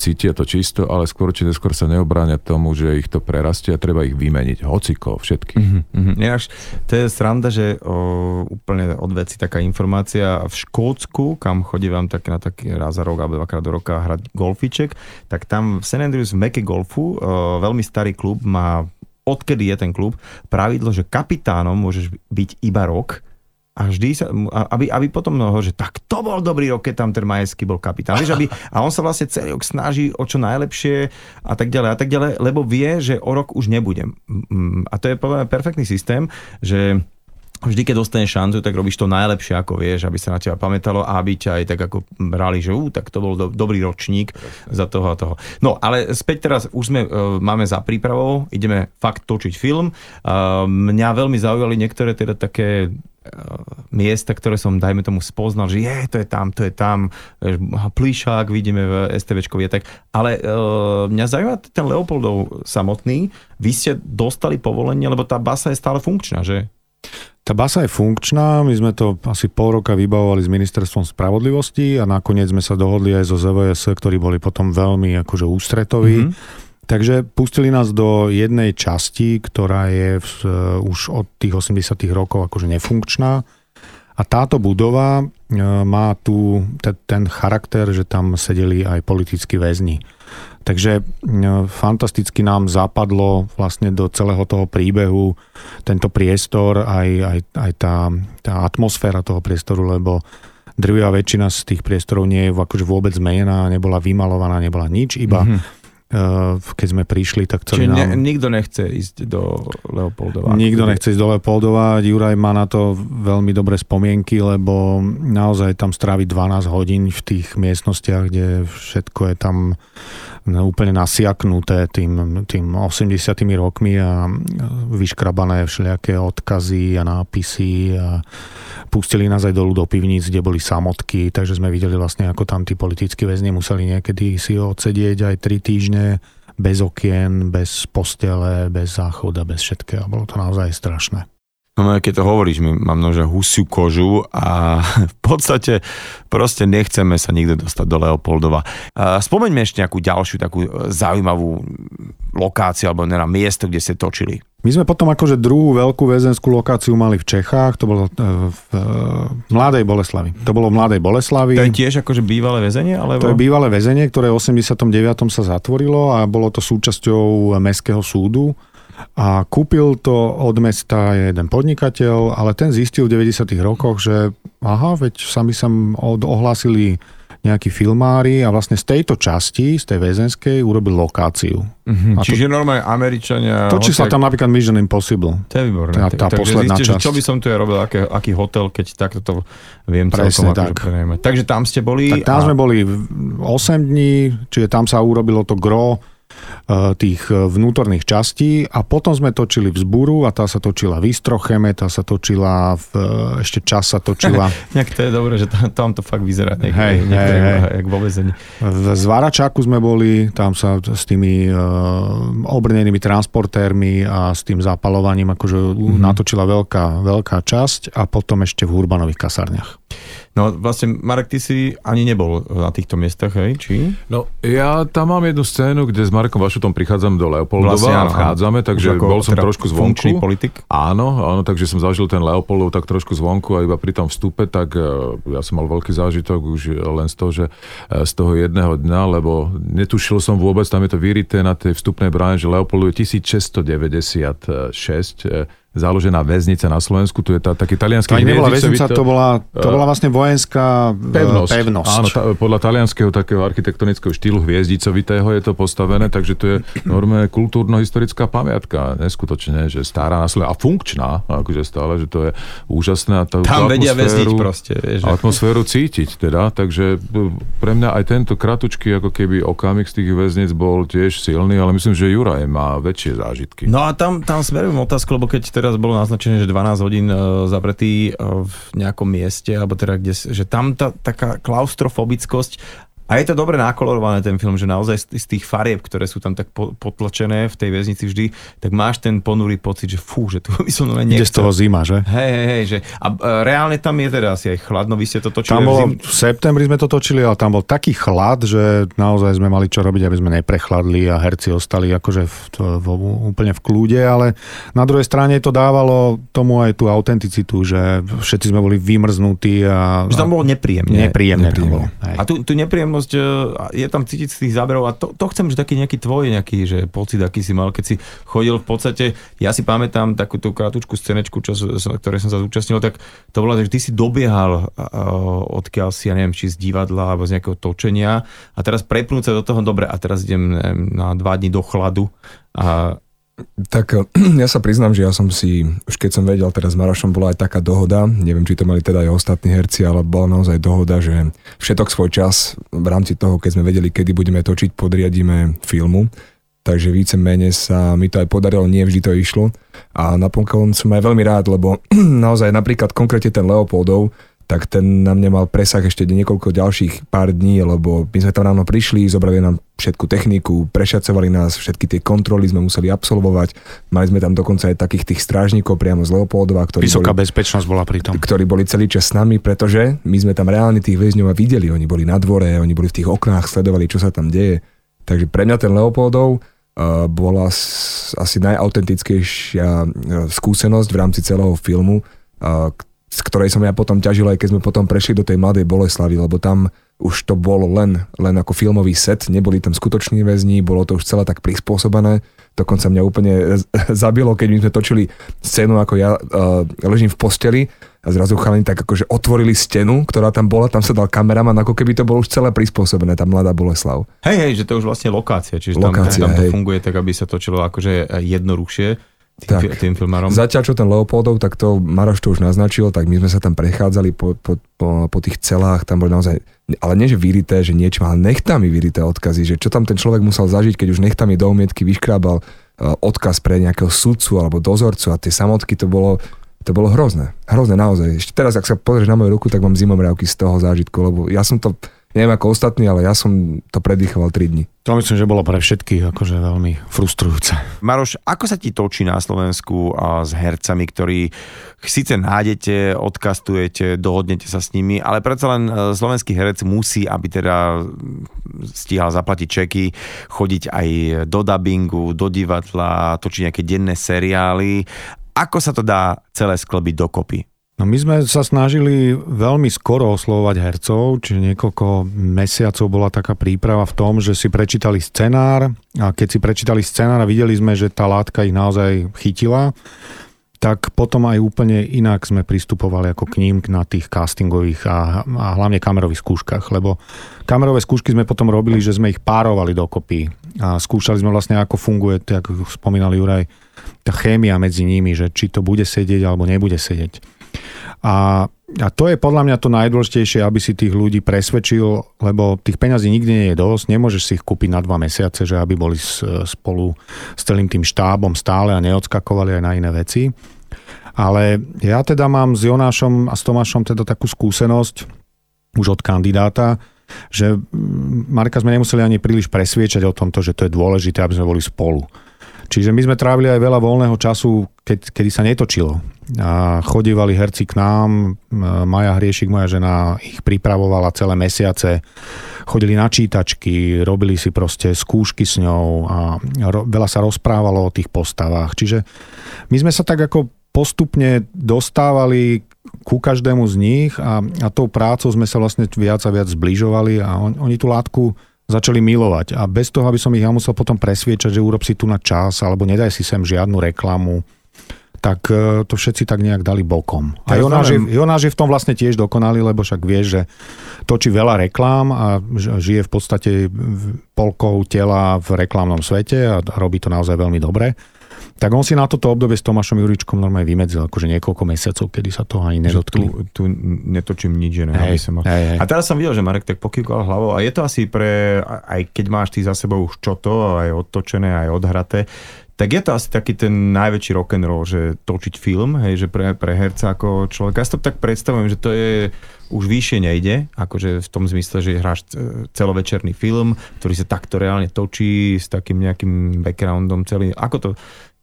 cítia to čisto, ale skôr či neskôr sa neobráňa tomu, že ich to prerastie a treba ich vymeniť. Hociko, všetky. Mm-hmm. Mhm, Ináč, to je sranda, že o, úplne od veci taká informácia v Škótsku, kam chodí vám tak na taký raz za rok alebo dvakrát do roka hrať golfiček, tak tam v St. Andrews v Meke golfu, uh, veľmi starý klub, má odkedy je ten klub, pravidlo, že kapitánom môžeš byť iba rok a vždy sa, aby, aby potom no, že tak to bol dobrý rok, keď tam ten Majeský bol kapitán. Vieš, aby, a on sa vlastne celý rok snaží o čo najlepšie a tak ďalej a tak ďalej, lebo vie, že o rok už nebudem. A to je povedané perfektný systém, že vždy, keď dostaneš šancu, tak robíš to najlepšie, ako vieš, aby sa na teba pamätalo a aby ťa aj tak ako brali, že ú, tak to bol do, dobrý ročník za toho a toho. No, ale späť teraz už sme, uh, máme za prípravou, ideme fakt točiť film. Uh, mňa veľmi zaujali niektoré teda také uh, miesta, ktoré som, dajme tomu, spoznal, že je, to je tam, to je tam, plíšák vidíme v STVčkovie, tak, ale uh, mňa zaujíma ten Leopoldov samotný, vy ste dostali povolenie, lebo tá basa je stále funkčná, že? Tá basa je funkčná, my sme to asi pol roka vybavovali s ministerstvom spravodlivosti a nakoniec sme sa dohodli aj zo ZVS, ktorí boli potom veľmi akože ústretoví. Mm-hmm. Takže pustili nás do jednej časti, ktorá je v, uh, už od tých 80 rokov akože nefunkčná. A táto budova uh, má tu te, ten charakter, že tam sedeli aj politickí väzni. Takže fantasticky nám zapadlo vlastne do celého toho príbehu tento priestor, aj, aj, aj tá, tá atmosféra toho priestoru, lebo drvivá väčšina z tých priestorov nie je akože vôbec zmenená, nebola vymalovaná, nebola nič, iba mm-hmm keď sme prišli, tak chceli Čiže nám... Ne, nikto nechce ísť do Leopoldova? Nikto nechce ísť do Leopoldova. Juraj má na to veľmi dobré spomienky, lebo naozaj tam strávi 12 hodín v tých miestnostiach, kde všetko je tam úplne nasiaknuté tým, tým 80 rokmi a vyškrabané všelijaké odkazy a nápisy a pustili nás aj dolu do pivníc, kde boli samotky, takže sme videli vlastne, ako tam tí politickí väzni museli niekedy si odsedieť aj 3 týždne bez okien, bez postele, bez záchoda, bez všetkého. Bolo to naozaj strašné. No keď to hovoríš, my mám nože husiu kožu a v podstate proste nechceme sa nikto dostať do Leopoldova. Spomeňme ešte nejakú ďalšiu takú e, zaujímavú lokáciu alebo neviem, miesto, kde ste točili. My sme potom akože druhú veľkú väzenskú lokáciu mali v Čechách, to bolo e, v Mladej Boleslavi. To bolo v Mladej Boleslavi. To je tiež akože bývalé väzenie? Alebo... To je bývalé väzenie, ktoré v 89. sa zatvorilo a bolo to súčasťou Mestského súdu a kúpil to od mesta jeden podnikateľ, ale ten zistil v 90. rokoch, že aha, veď sami sa ohlásili nejakí filmári a vlastne z tejto časti, z tej väzenskej, urobil lokáciu. Mm-hmm. A Čiže to, normálne Američania... Točí sa tam napríklad Mission Impossible. To je výborné. Tá, tá Takže posledná zistíte, časť. čo by som tu ja robil, aký, aký hotel, keď takto to viem Presne celkom tak. akože Takže tam ste boli... Tak tam a... sme boli 8 dní, čiže tam sa urobilo to gro tých eh, vnútorných častí a potom sme točili vzburu a tá sa točila v Istrocheme, tá sa točila v, eh, ešte čas sa točila. Nejak to je dobré, že tam, tam to fakt vyzerá niekde, hej, hej, hej. jak vo vezení. V Zvaračáku sme boli, tam sa s tými uh, obrnenými transportérmi a s tým zapalovaním akože mm-hmm. natočila veľká, veľká časť a potom ešte v Hurbanových kasárniach. No vlastne, Marek, ty si ani nebol na týchto miestach, hej? Či? No, ja tam mám jednu scénu, kde s Markom Vašutom prichádzam do Leopoldova vlastne, a vchádzame, takže bol som teda trošku zvonku. politik? Áno, áno, takže som zažil ten Leopoldov tak trošku zvonku a iba pri tom vstupe, tak uh, ja som mal veľký zážitok už len z toho, že z toho jedného dňa, lebo netušil som vôbec, tam je to vyrité na tej vstupnej bráne, že Leopoldov je 1696, založená väznica na Slovensku, tu je tá, taký talianský To nebola väznica, to bola, to bola vlastne vojenská e, pevnosť. pevnosť. Áno, tá, podľa talianského takého architektonického štýlu hviezdicovitého je to postavené, takže to je normálne kultúrno-historická pamiatka, neskutočne, že stará na Slovensku a funkčná, akože stále, že to je úžasné. A tá, Tam vedia väzniť proste. Vieš, atmosféru cítiť teda, takže pre mňa aj tento kratučký ako keby okamih z tých väznic bol tiež silný, ale myslím, že Juraj má väčšie zážitky. No a tam, tam smerujem otázku, lebo keď teraz bolo naznačené, že 12 hodín uh, zapretý uh, v nejakom mieste, alebo teda kde, že tam tá taká klaustrofobickosť a je to dobre nakolorované ten film, že naozaj z, tých farieb, ktoré sú tam tak po, potlačené v tej väznici vždy, tak máš ten ponurý pocit, že fú, že tu by som nechcel. Ide z toho zima, že? Hej, hej, hej, že a reálne tam je teda asi aj chladno, vy ste to točili Tam bolo, v zim... v septembri sme to točili, ale tam bol taký chlad, že naozaj sme mali čo robiť, aby sme neprechladli a herci ostali akože v, v, úplne v kľúde, ale na druhej strane to dávalo tomu aj tú autenticitu, že všetci sme boli vymrznutí a... Že tam bolo nepríjemne. Nepríjemne, tam bolo. Hej. A tu, tu nepríjemnosť je tam cítiť z tých záberov a to, to chcem, že taký nejaký tvoj nejaký, že pocit, aký si mal, keď si chodil v podstate, ja si pamätám takú tú krátučku scenečku, čo, ktoré som sa zúčastnil, tak to bolo, že ty si dobiehal odkiaľ si, ja neviem, či z divadla alebo z nejakého točenia a teraz prepnúť sa do toho, dobre, a teraz idem neviem, na dva dní do chladu a tak ja sa priznám, že ja som si, už keď som vedel, teraz s Marašom bola aj taká dohoda, neviem, či to mali teda aj ostatní herci, ale bola naozaj dohoda, že všetok svoj čas v rámci toho, keď sme vedeli, kedy budeme točiť, podriadíme filmu. Takže vícemenej sa mi to aj podarilo, nie vždy to išlo. A napokon som aj veľmi rád, lebo naozaj napríklad konkrétne ten Leopoldov, tak ten na mňa mal presah ešte niekoľko ďalších pár dní, lebo my sme tam ráno prišli, zobrali nám všetku techniku, prešacovali nás, všetky tie kontroly sme museli absolvovať. Mali sme tam dokonca aj takých tých strážnikov priamo z Leopoldova, ktorí Vysoká boli, bezpečnosť bola pri tom. ktorí boli celý čas s nami, pretože my sme tam reálne tých väzňov videli, oni boli na dvore, oni boli v tých oknách, sledovali, čo sa tam deje. Takže pre mňa ten Leopoldov uh, bola s, asi najautentickejšia uh, skúsenosť v rámci celého filmu, uh, z ktorej som ja potom ťažil, aj keď sme potom prešli do tej mladej Boleslavy, lebo tam už to bolo len, len ako filmový set, neboli tam skutoční väzni, bolo to už celé tak prispôsobené. Dokonca mňa úplne zabilo, keď my sme točili scénu, ako ja uh, ležím v posteli a zrazu chalani tak akože otvorili stenu, ktorá tam bola, tam sa dal kameraman, ako keby to bolo už celé prispôsobené, tá mladá Boleslav. Hej, hej, že to už vlastne lokácia, čiže Lokácia, tam, tam to hej. funguje tak, aby sa točilo akože jednoduchšie tým, Tak. tým filmárom. Zatiaľ, čo ten Leopoldov, tak to Maroš to už naznačil, tak my sme sa tam prechádzali po, po, po, po tých celách, tam boli naozaj, ale nie že vyrité, že niečo, ale nechtami vyrité odkazy, že čo tam ten človek musel zažiť, keď už nechtami do umietky vyškrábal eh, odkaz pre nejakého sudcu alebo dozorcu a tie samotky, to bolo, to bolo hrozné. Hrozné naozaj. Ešte teraz, ak sa pozrieš na moju ruku, tak mám zimomriavky z toho zážitku, lebo ja som to, neviem ako ostatní, ale ja som to predýchoval 3 dni. To myslím, že bolo pre všetkých akože veľmi frustrujúce. Maroš, ako sa ti točí na Slovensku a s hercami, ktorí síce nájdete, odkastujete, dohodnete sa s nimi, ale predsa len e, slovenský herec musí, aby teda stíhal zaplatiť čeky, chodiť aj do dubbingu, do divadla, točiť nejaké denné seriály. Ako sa to dá celé sklbiť dokopy? No my sme sa snažili veľmi skoro oslovovať hercov, čiže niekoľko mesiacov bola taká príprava v tom, že si prečítali scenár a keď si prečítali scenár a videli sme, že tá látka ich naozaj chytila, tak potom aj úplne inak sme pristupovali ako k ním na tých castingových a, a hlavne kamerových skúškach, lebo kamerové skúšky sme potom robili, že sme ich párovali dokopy a skúšali sme vlastne, ako funguje, ako spomínal Juraj, tá chémia medzi nimi, že či to bude sedieť alebo nebude sedieť. A, a to je podľa mňa to najdôležitejšie, aby si tých ľudí presvedčil, lebo tých peňazí nikdy nie je dosť, nemôžeš si ich kúpiť na dva mesiace, že aby boli spolu s celým tým štábom stále a neodskakovali aj na iné veci. Ale ja teda mám s Jonášom a s Tomášom teda takú skúsenosť už od kandidáta, že mm, Marka sme nemuseli ani príliš presviečať o tomto, že to je dôležité, aby sme boli spolu. Čiže my sme trávili aj veľa voľného času, keď, kedy sa netočilo. A chodívali herci k nám, Maja Hriešik, moja žena, ich pripravovala celé mesiace. Chodili na čítačky, robili si proste skúšky s ňou a ro, veľa sa rozprávalo o tých postavách. Čiže my sme sa tak ako postupne dostávali ku každému z nich a, a tou prácou sme sa vlastne viac a viac zbližovali a on, oni tú látku začali milovať. A bez toho, aby som ich ja musel potom presviečať, že urob si tu na čas, alebo nedaj si sem žiadnu reklamu, tak e, to všetci tak nejak dali bokom. A Jonáš je. Jonáš je v tom vlastne tiež dokonalý, lebo však vie, že točí veľa reklám a žije v podstate polkou tela v reklamnom svete a robí to naozaj veľmi dobre. Tak on si na toto obdobie s Tomášom Juričkom normálne vymedzil akože niekoľko mesiacov, kedy sa toho ani Že nedotkli. tu, tu netočím nič iné. Hej, som mal. hej, hej. A teraz som videl, že Marek tak pokýkal hlavou a je to asi pre, aj keď máš ty za sebou už čo to, aj odtočené, aj odhraté, tak je to asi taký ten najväčší rock'n'roll, že točiť film, hej, že pre, pre herca ako človeka. Ja si to tak predstavujem, že to je už vyššie nejde, akože v tom zmysle, že hráš e, celovečerný film, ktorý sa takto reálne točí s takým nejakým backgroundom celý. Ako to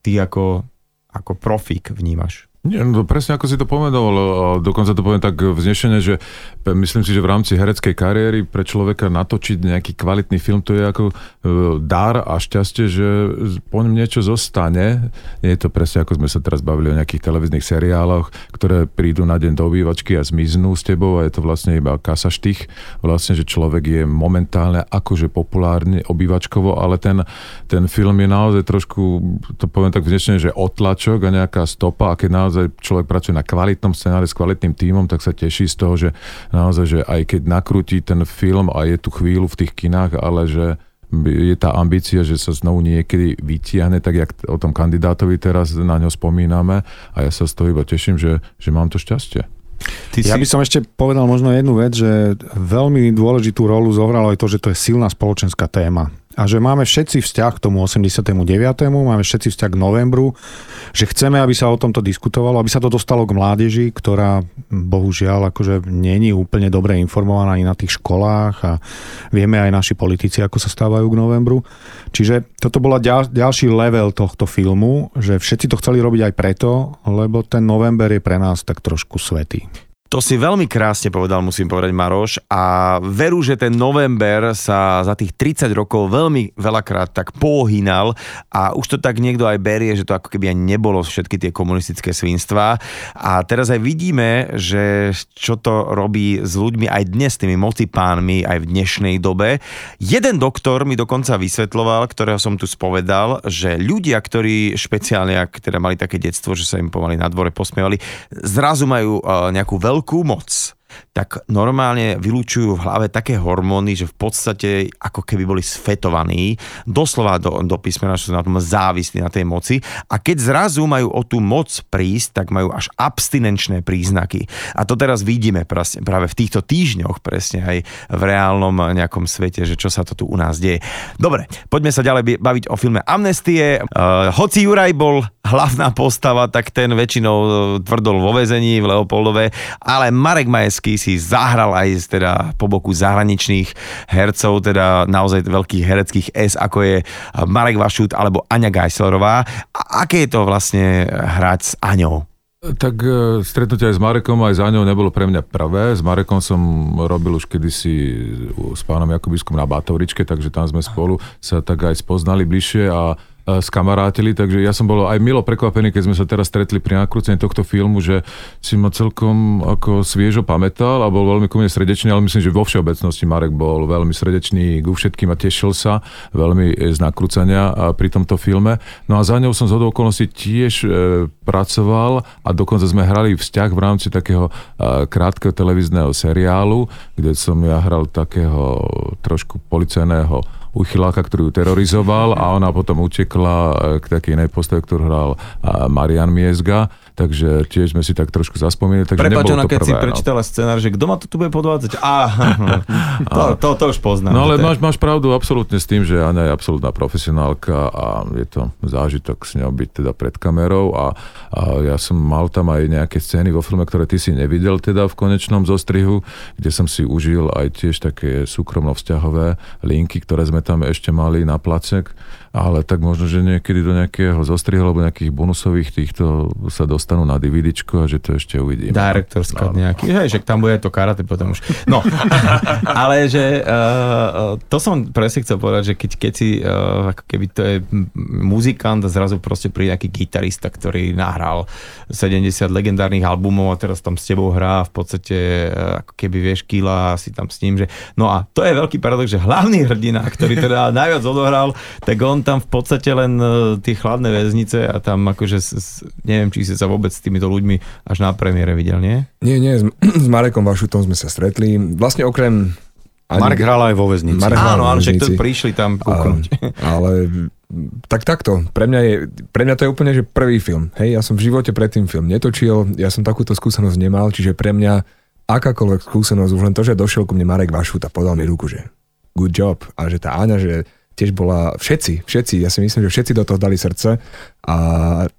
ty ako, ako profík vnímaš? Nie, no presne ako si to pomenoval, a dokonca to poviem tak vznešene, že myslím si, že v rámci hereckej kariéry pre človeka natočiť nejaký kvalitný film, to je ako e, dar a šťastie, že po ňom niečo zostane. Nie je to presne ako sme sa teraz bavili o nejakých televíznych seriáloch, ktoré prídu na deň do obývačky a zmiznú s tebou a je to vlastne iba kasa štých. Vlastne, že človek je momentálne akože populárny obývačkovo, ale ten, ten film je naozaj trošku, to poviem tak vznešene, že otlačok a nejaká stopa a keď naozaj človek pracuje na kvalitnom scenári s kvalitným tímom, tak sa teší z toho, že naozaj, že aj keď nakrúti ten film a je tu chvíľu v tých kinách, ale že je tá ambícia, že sa znovu niekedy vytiahne, tak jak o tom kandidátovi teraz na ňo spomíname a ja sa z toho iba teším, že, že mám to šťastie. Ty Ja by som ešte povedal možno jednu vec, že veľmi dôležitú rolu zohralo aj to, že to je silná spoločenská téma. A že máme všetci vzťah k tomu 89. máme všetci vzťah k novembru, že chceme, aby sa o tomto diskutovalo, aby sa to dostalo k mládeži, ktorá bohužiaľ akože není úplne dobre informovaná ani na tých školách a vieme aj naši politici, ako sa stávajú k novembru. Čiže toto bola ďal, ďalší level tohto filmu, že všetci to chceli robiť aj preto, lebo ten november je pre nás tak trošku svetý. To si veľmi krásne povedal, musím povedať Maroš. A veru, že ten november sa za tých 30 rokov veľmi veľakrát tak pohynal a už to tak niekto aj berie, že to ako keby aj nebolo všetky tie komunistické svinstvá. A teraz aj vidíme, že čo to robí s ľuďmi aj dnes, tými mocipánmi aj v dnešnej dobe. Jeden doktor mi dokonca vysvetloval, ktorého som tu spovedal, že ľudia, ktorí špeciálne, ak teda mali také detstvo, že sa im pomaly na dvore posmievali, zrazu majú uh, nejakú veľkú moc tak normálne vylúčujú v hlave také hormóny, že v podstate ako keby boli sfetovaní, doslova do, do písmena, že sú na tom závislí na tej moci a keď zrazu majú o tú moc prísť, tak majú až abstinenčné príznaky. A to teraz vidíme presne, práve v týchto týždňoch presne aj v reálnom nejakom svete, že čo sa to tu u nás deje. Dobre, poďme sa ďalej baviť o filme Amnestie. Uh, hoci Juraj bol hlavná postava, tak ten väčšinou e, tvrdol vo väzení v Leopoldove, ale Marek Majeský si zahral aj teda po boku zahraničných hercov, teda naozaj veľkých hereckých S, ako je Marek Vašut alebo Aňa Gajslerová. A aké je to vlastne hrať s Aňou? Tak e, stretnutie aj s Marekom, aj s Aňou nebolo pre mňa prvé. S Marekom som robil už kedysi s pánom Jakubiskom na Bátoričke, takže tam sme spolu sa tak aj spoznali bližšie a skamarátili, takže ja som bol aj milo prekvapený, keď sme sa teraz stretli pri nakrúcení tohto filmu, že si ma celkom ako sviežo pamätal a bol veľmi ku mne srdečný, ale myslím, že vo všeobecnosti Marek bol veľmi srdečný ku všetkým a tešil sa veľmi z nakrúcania a pri tomto filme. No a za ňou som z okolností tiež e, pracoval a dokonca sme hrali vzťah v rámci takého krátkeho televízneho seriálu, kde som ja hral takého trošku policajného uchyláka, ktorý ju terorizoval a ona potom utekla e, k takej inej postave, ktorú hral e, Marian Miezga, takže tiež sme si tak trošku zaspomínali. Takže Prepač, ona keď prvé, si no. prečítala scenár, že kto ma to tu bude podvádzať? Á, to, to, to už poznám. No ale máš, máš pravdu absolútne s tým, že Aňa je absolútna profesionálka a je to zážitok s ňou byť teda pred kamerou a, a ja som mal tam aj nejaké scény vo filme, ktoré ty si nevidel teda v konečnom zostrihu, kde som si užil aj tiež také súkromno-vzťahové linky, ktoré sme tam ešte mali na placek, ale tak možno, že niekedy do nejakého zostrihu alebo nejakých bonusových týchto sa dostanú na DVDčko a že to ešte uvidíme. Director's no, nejaký, hej, že tam bude to karate potom už. No, ale že uh, to som presne chcel povedať, že keď, keď si, uh, ako keby to je muzikant a zrazu proste príde nejaký gitarista, ktorý nahral 70 legendárnych albumov a teraz tam s tebou hrá v podstate uh, ako keby vieš kýla si tam s ním, že no a to je veľký paradox, že hlavný hrdina, ktorý teda najviac odohral, tak on tam v podstate len uh, tie chladné väznice a tam akože neviem, či si sa vôbec s týmito ľuďmi až na premiére videl, nie? Nie, nie, s, s Marekom Vašutom sme sa stretli. Vlastne okrem... Ani... Marek hral aj vo väznici. Marek áno, áno, však to prišli tam kúknuť. Ale, ale tak takto. Pre mňa, je, pre mňa to je úplne že prvý film. Hej, ja som v živote predtým film netočil, ja som takúto skúsenosť nemal, čiže pre mňa akákoľvek skúsenosť, už len to, že došiel ku mne Marek Vašut a podal mi ruku, že good job a že tá Áňa, že tiež bola, všetci, všetci, ja si myslím, že všetci do toho dali srdce a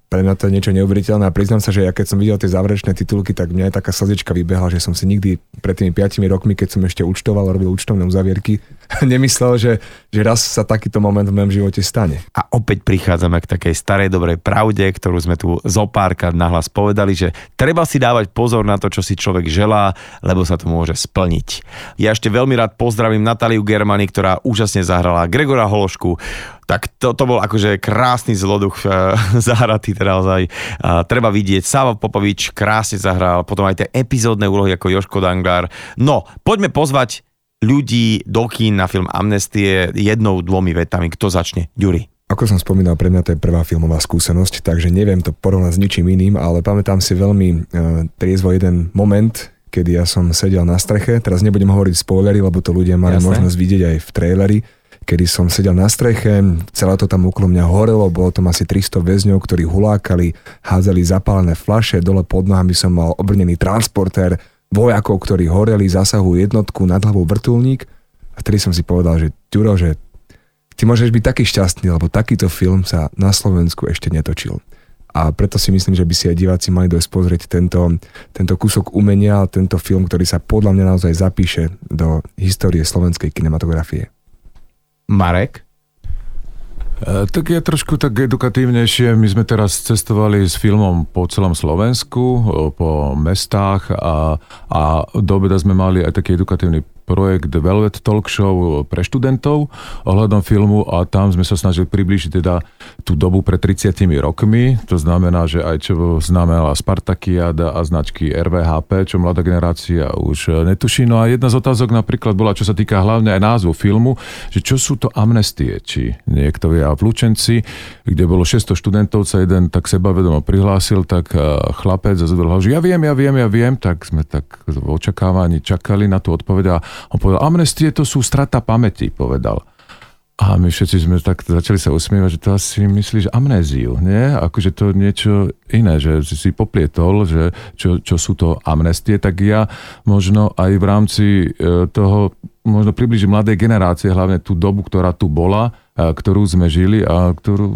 pre mňa to je niečo neuveriteľné a priznám sa, že ja keď som videl tie záverečné titulky, tak mňa aj taká slzička vybehla, že som si nikdy pred tými 5 rokmi, keď som ešte účtoval, robil účtovné uzavierky, nemyslel, že, že raz sa takýto moment v mojom živote stane. A opäť prichádzame k takej starej dobrej pravde, ktorú sme tu zo párkrát nahlas povedali, že treba si dávať pozor na to, čo si človek želá, lebo sa to môže splniť. Ja ešte veľmi rád pozdravím Natáliu Germany, ktorá úžasne zahrala Gregora Hološku, tak to, to bol akože krásny zloduch uh, zahratý teda ozaj. Uh, treba vidieť, Sava Popovič krásne zahral, potom aj tie epizódne úlohy ako Joško Danglár. No, poďme pozvať ľudí do kín na film Amnestie jednou, dvomi vetami. Kto začne? Ďuri. Ako som spomínal, pre mňa to je prvá filmová skúsenosť, takže neviem to porovnať s ničím iným, ale pamätám si veľmi uh, triezvo jeden moment, kedy ja som sedel na streche, teraz nebudem hovoriť spoilery, lebo to ľudia mali Jasne. možnosť vidieť aj v traileri, kedy som sedel na streche, celé to tam okolo mňa horelo, bolo tam asi 300 väzňov, ktorí hulákali, hádzali zapálené flaše, dole pod nohami som mal obrnený transportér, vojakov, ktorí horeli, zasahujú jednotku, nad hlavou vrtulník. A vtedy som si povedal, že Ďuro, že ty môžeš byť taký šťastný, lebo takýto film sa na Slovensku ešte netočil. A preto si myslím, že by si aj diváci mali dojsť pozrieť tento, tento kúsok umenia, tento film, ktorý sa podľa mňa naozaj zapíše do histórie slovenskej kinematografie. Marek? E, tak je trošku tak edukatívnejšie. My sme teraz cestovali s filmom po celom Slovensku, po mestách a, a do obeda sme mali aj taký edukatívny projekt Velvet Talk Show pre študentov ohľadom filmu a tam sme sa snažili priblížiť teda tú dobu pred 30 rokmi. To znamená, že aj čo znamenala Spartakiada a značky RVHP, čo mladá generácia už netuší. No a jedna z otázok napríklad bola, čo sa týka hlavne aj názvu filmu, že čo sú to amnestie, či niekto vie a v Lučenci, kde bolo 600 študentov, sa jeden tak sebavedomo prihlásil, tak eh, chlapec zazvedol, že ja viem, ja viem, ja viem, tak sme tak v očakávaní čakali na tú odpoveď a on povedal, amnestie to sú strata pamäti, povedal. A my všetci sme tak začali sa usmievať, že to asi myslíš amnéziu, nie? Akože to niečo iné, že si poplietol, že čo, čo sú to amnestie, tak ja možno aj v rámci e, toho možno približiť mladej generácie, hlavne tú dobu, ktorá tu bola, ktorú sme žili a ktorú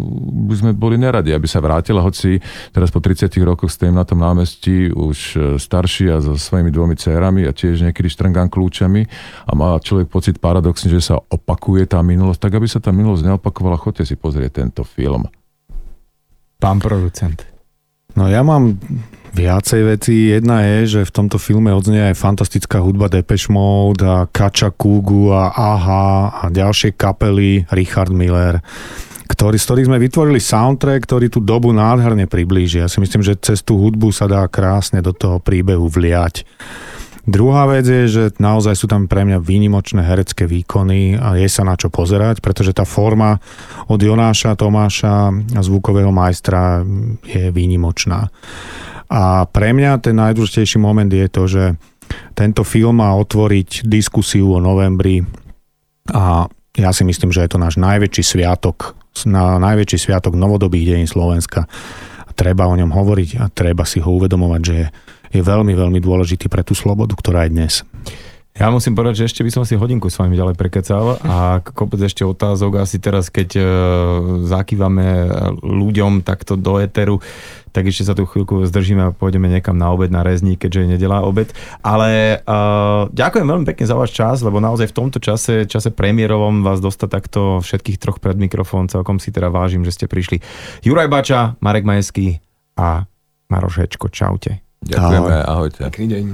by sme boli neradi, aby sa vrátila, hoci teraz po 30 rokoch stojím na tom námestí už e, starší a so svojimi dvomi dcerami a tiež niekedy štrngám kľúčami a má človek pocit paradoxne, že sa opakuje tá minulosť, tak aby sa tá minulosť neopakovala, chodte si pozrieť tento film. Pán producent. No ja mám viacej veci. Jedna je, že v tomto filme odznie aj fantastická hudba Depeche Mode a Kača Kugu a Aha a ďalšie kapely Richard Miller ktorý, z ktorých sme vytvorili soundtrack, ktorý tú dobu nádherne priblíži. Ja si myslím, že cez tú hudbu sa dá krásne do toho príbehu vliať. Druhá vec je, že naozaj sú tam pre mňa výnimočné herecké výkony a je sa na čo pozerať, pretože tá forma od Jonáša, Tomáša a zvukového majstra je výnimočná. A pre mňa ten najdôležitejší moment je to, že tento film má otvoriť diskusiu o novembri a ja si myslím, že je to náš najväčší sviatok, na najväčší sviatok novodobých dejín Slovenska. A treba o ňom hovoriť a treba si ho uvedomovať, že je je veľmi, veľmi dôležitý pre tú slobodu, ktorá je dnes. Ja musím povedať, že ešte by som si hodinku s vami ďalej prekecal a kopec ešte otázok asi teraz, keď uh, zakývame ľuďom takto do eteru, tak ešte sa tu chvíľku zdržíme a pôjdeme niekam na obed, na rezník, keďže je nedela obed. Ale uh, ďakujem veľmi pekne za váš čas, lebo naozaj v tomto čase, čase premiérovom vás dostať takto všetkých troch pred mikrofón, celkom si teda vážim, že ste prišli. Juraj Bača, Marek Majeský a Maroš čaute. Ďakujeme, ahojte. Pekný deň.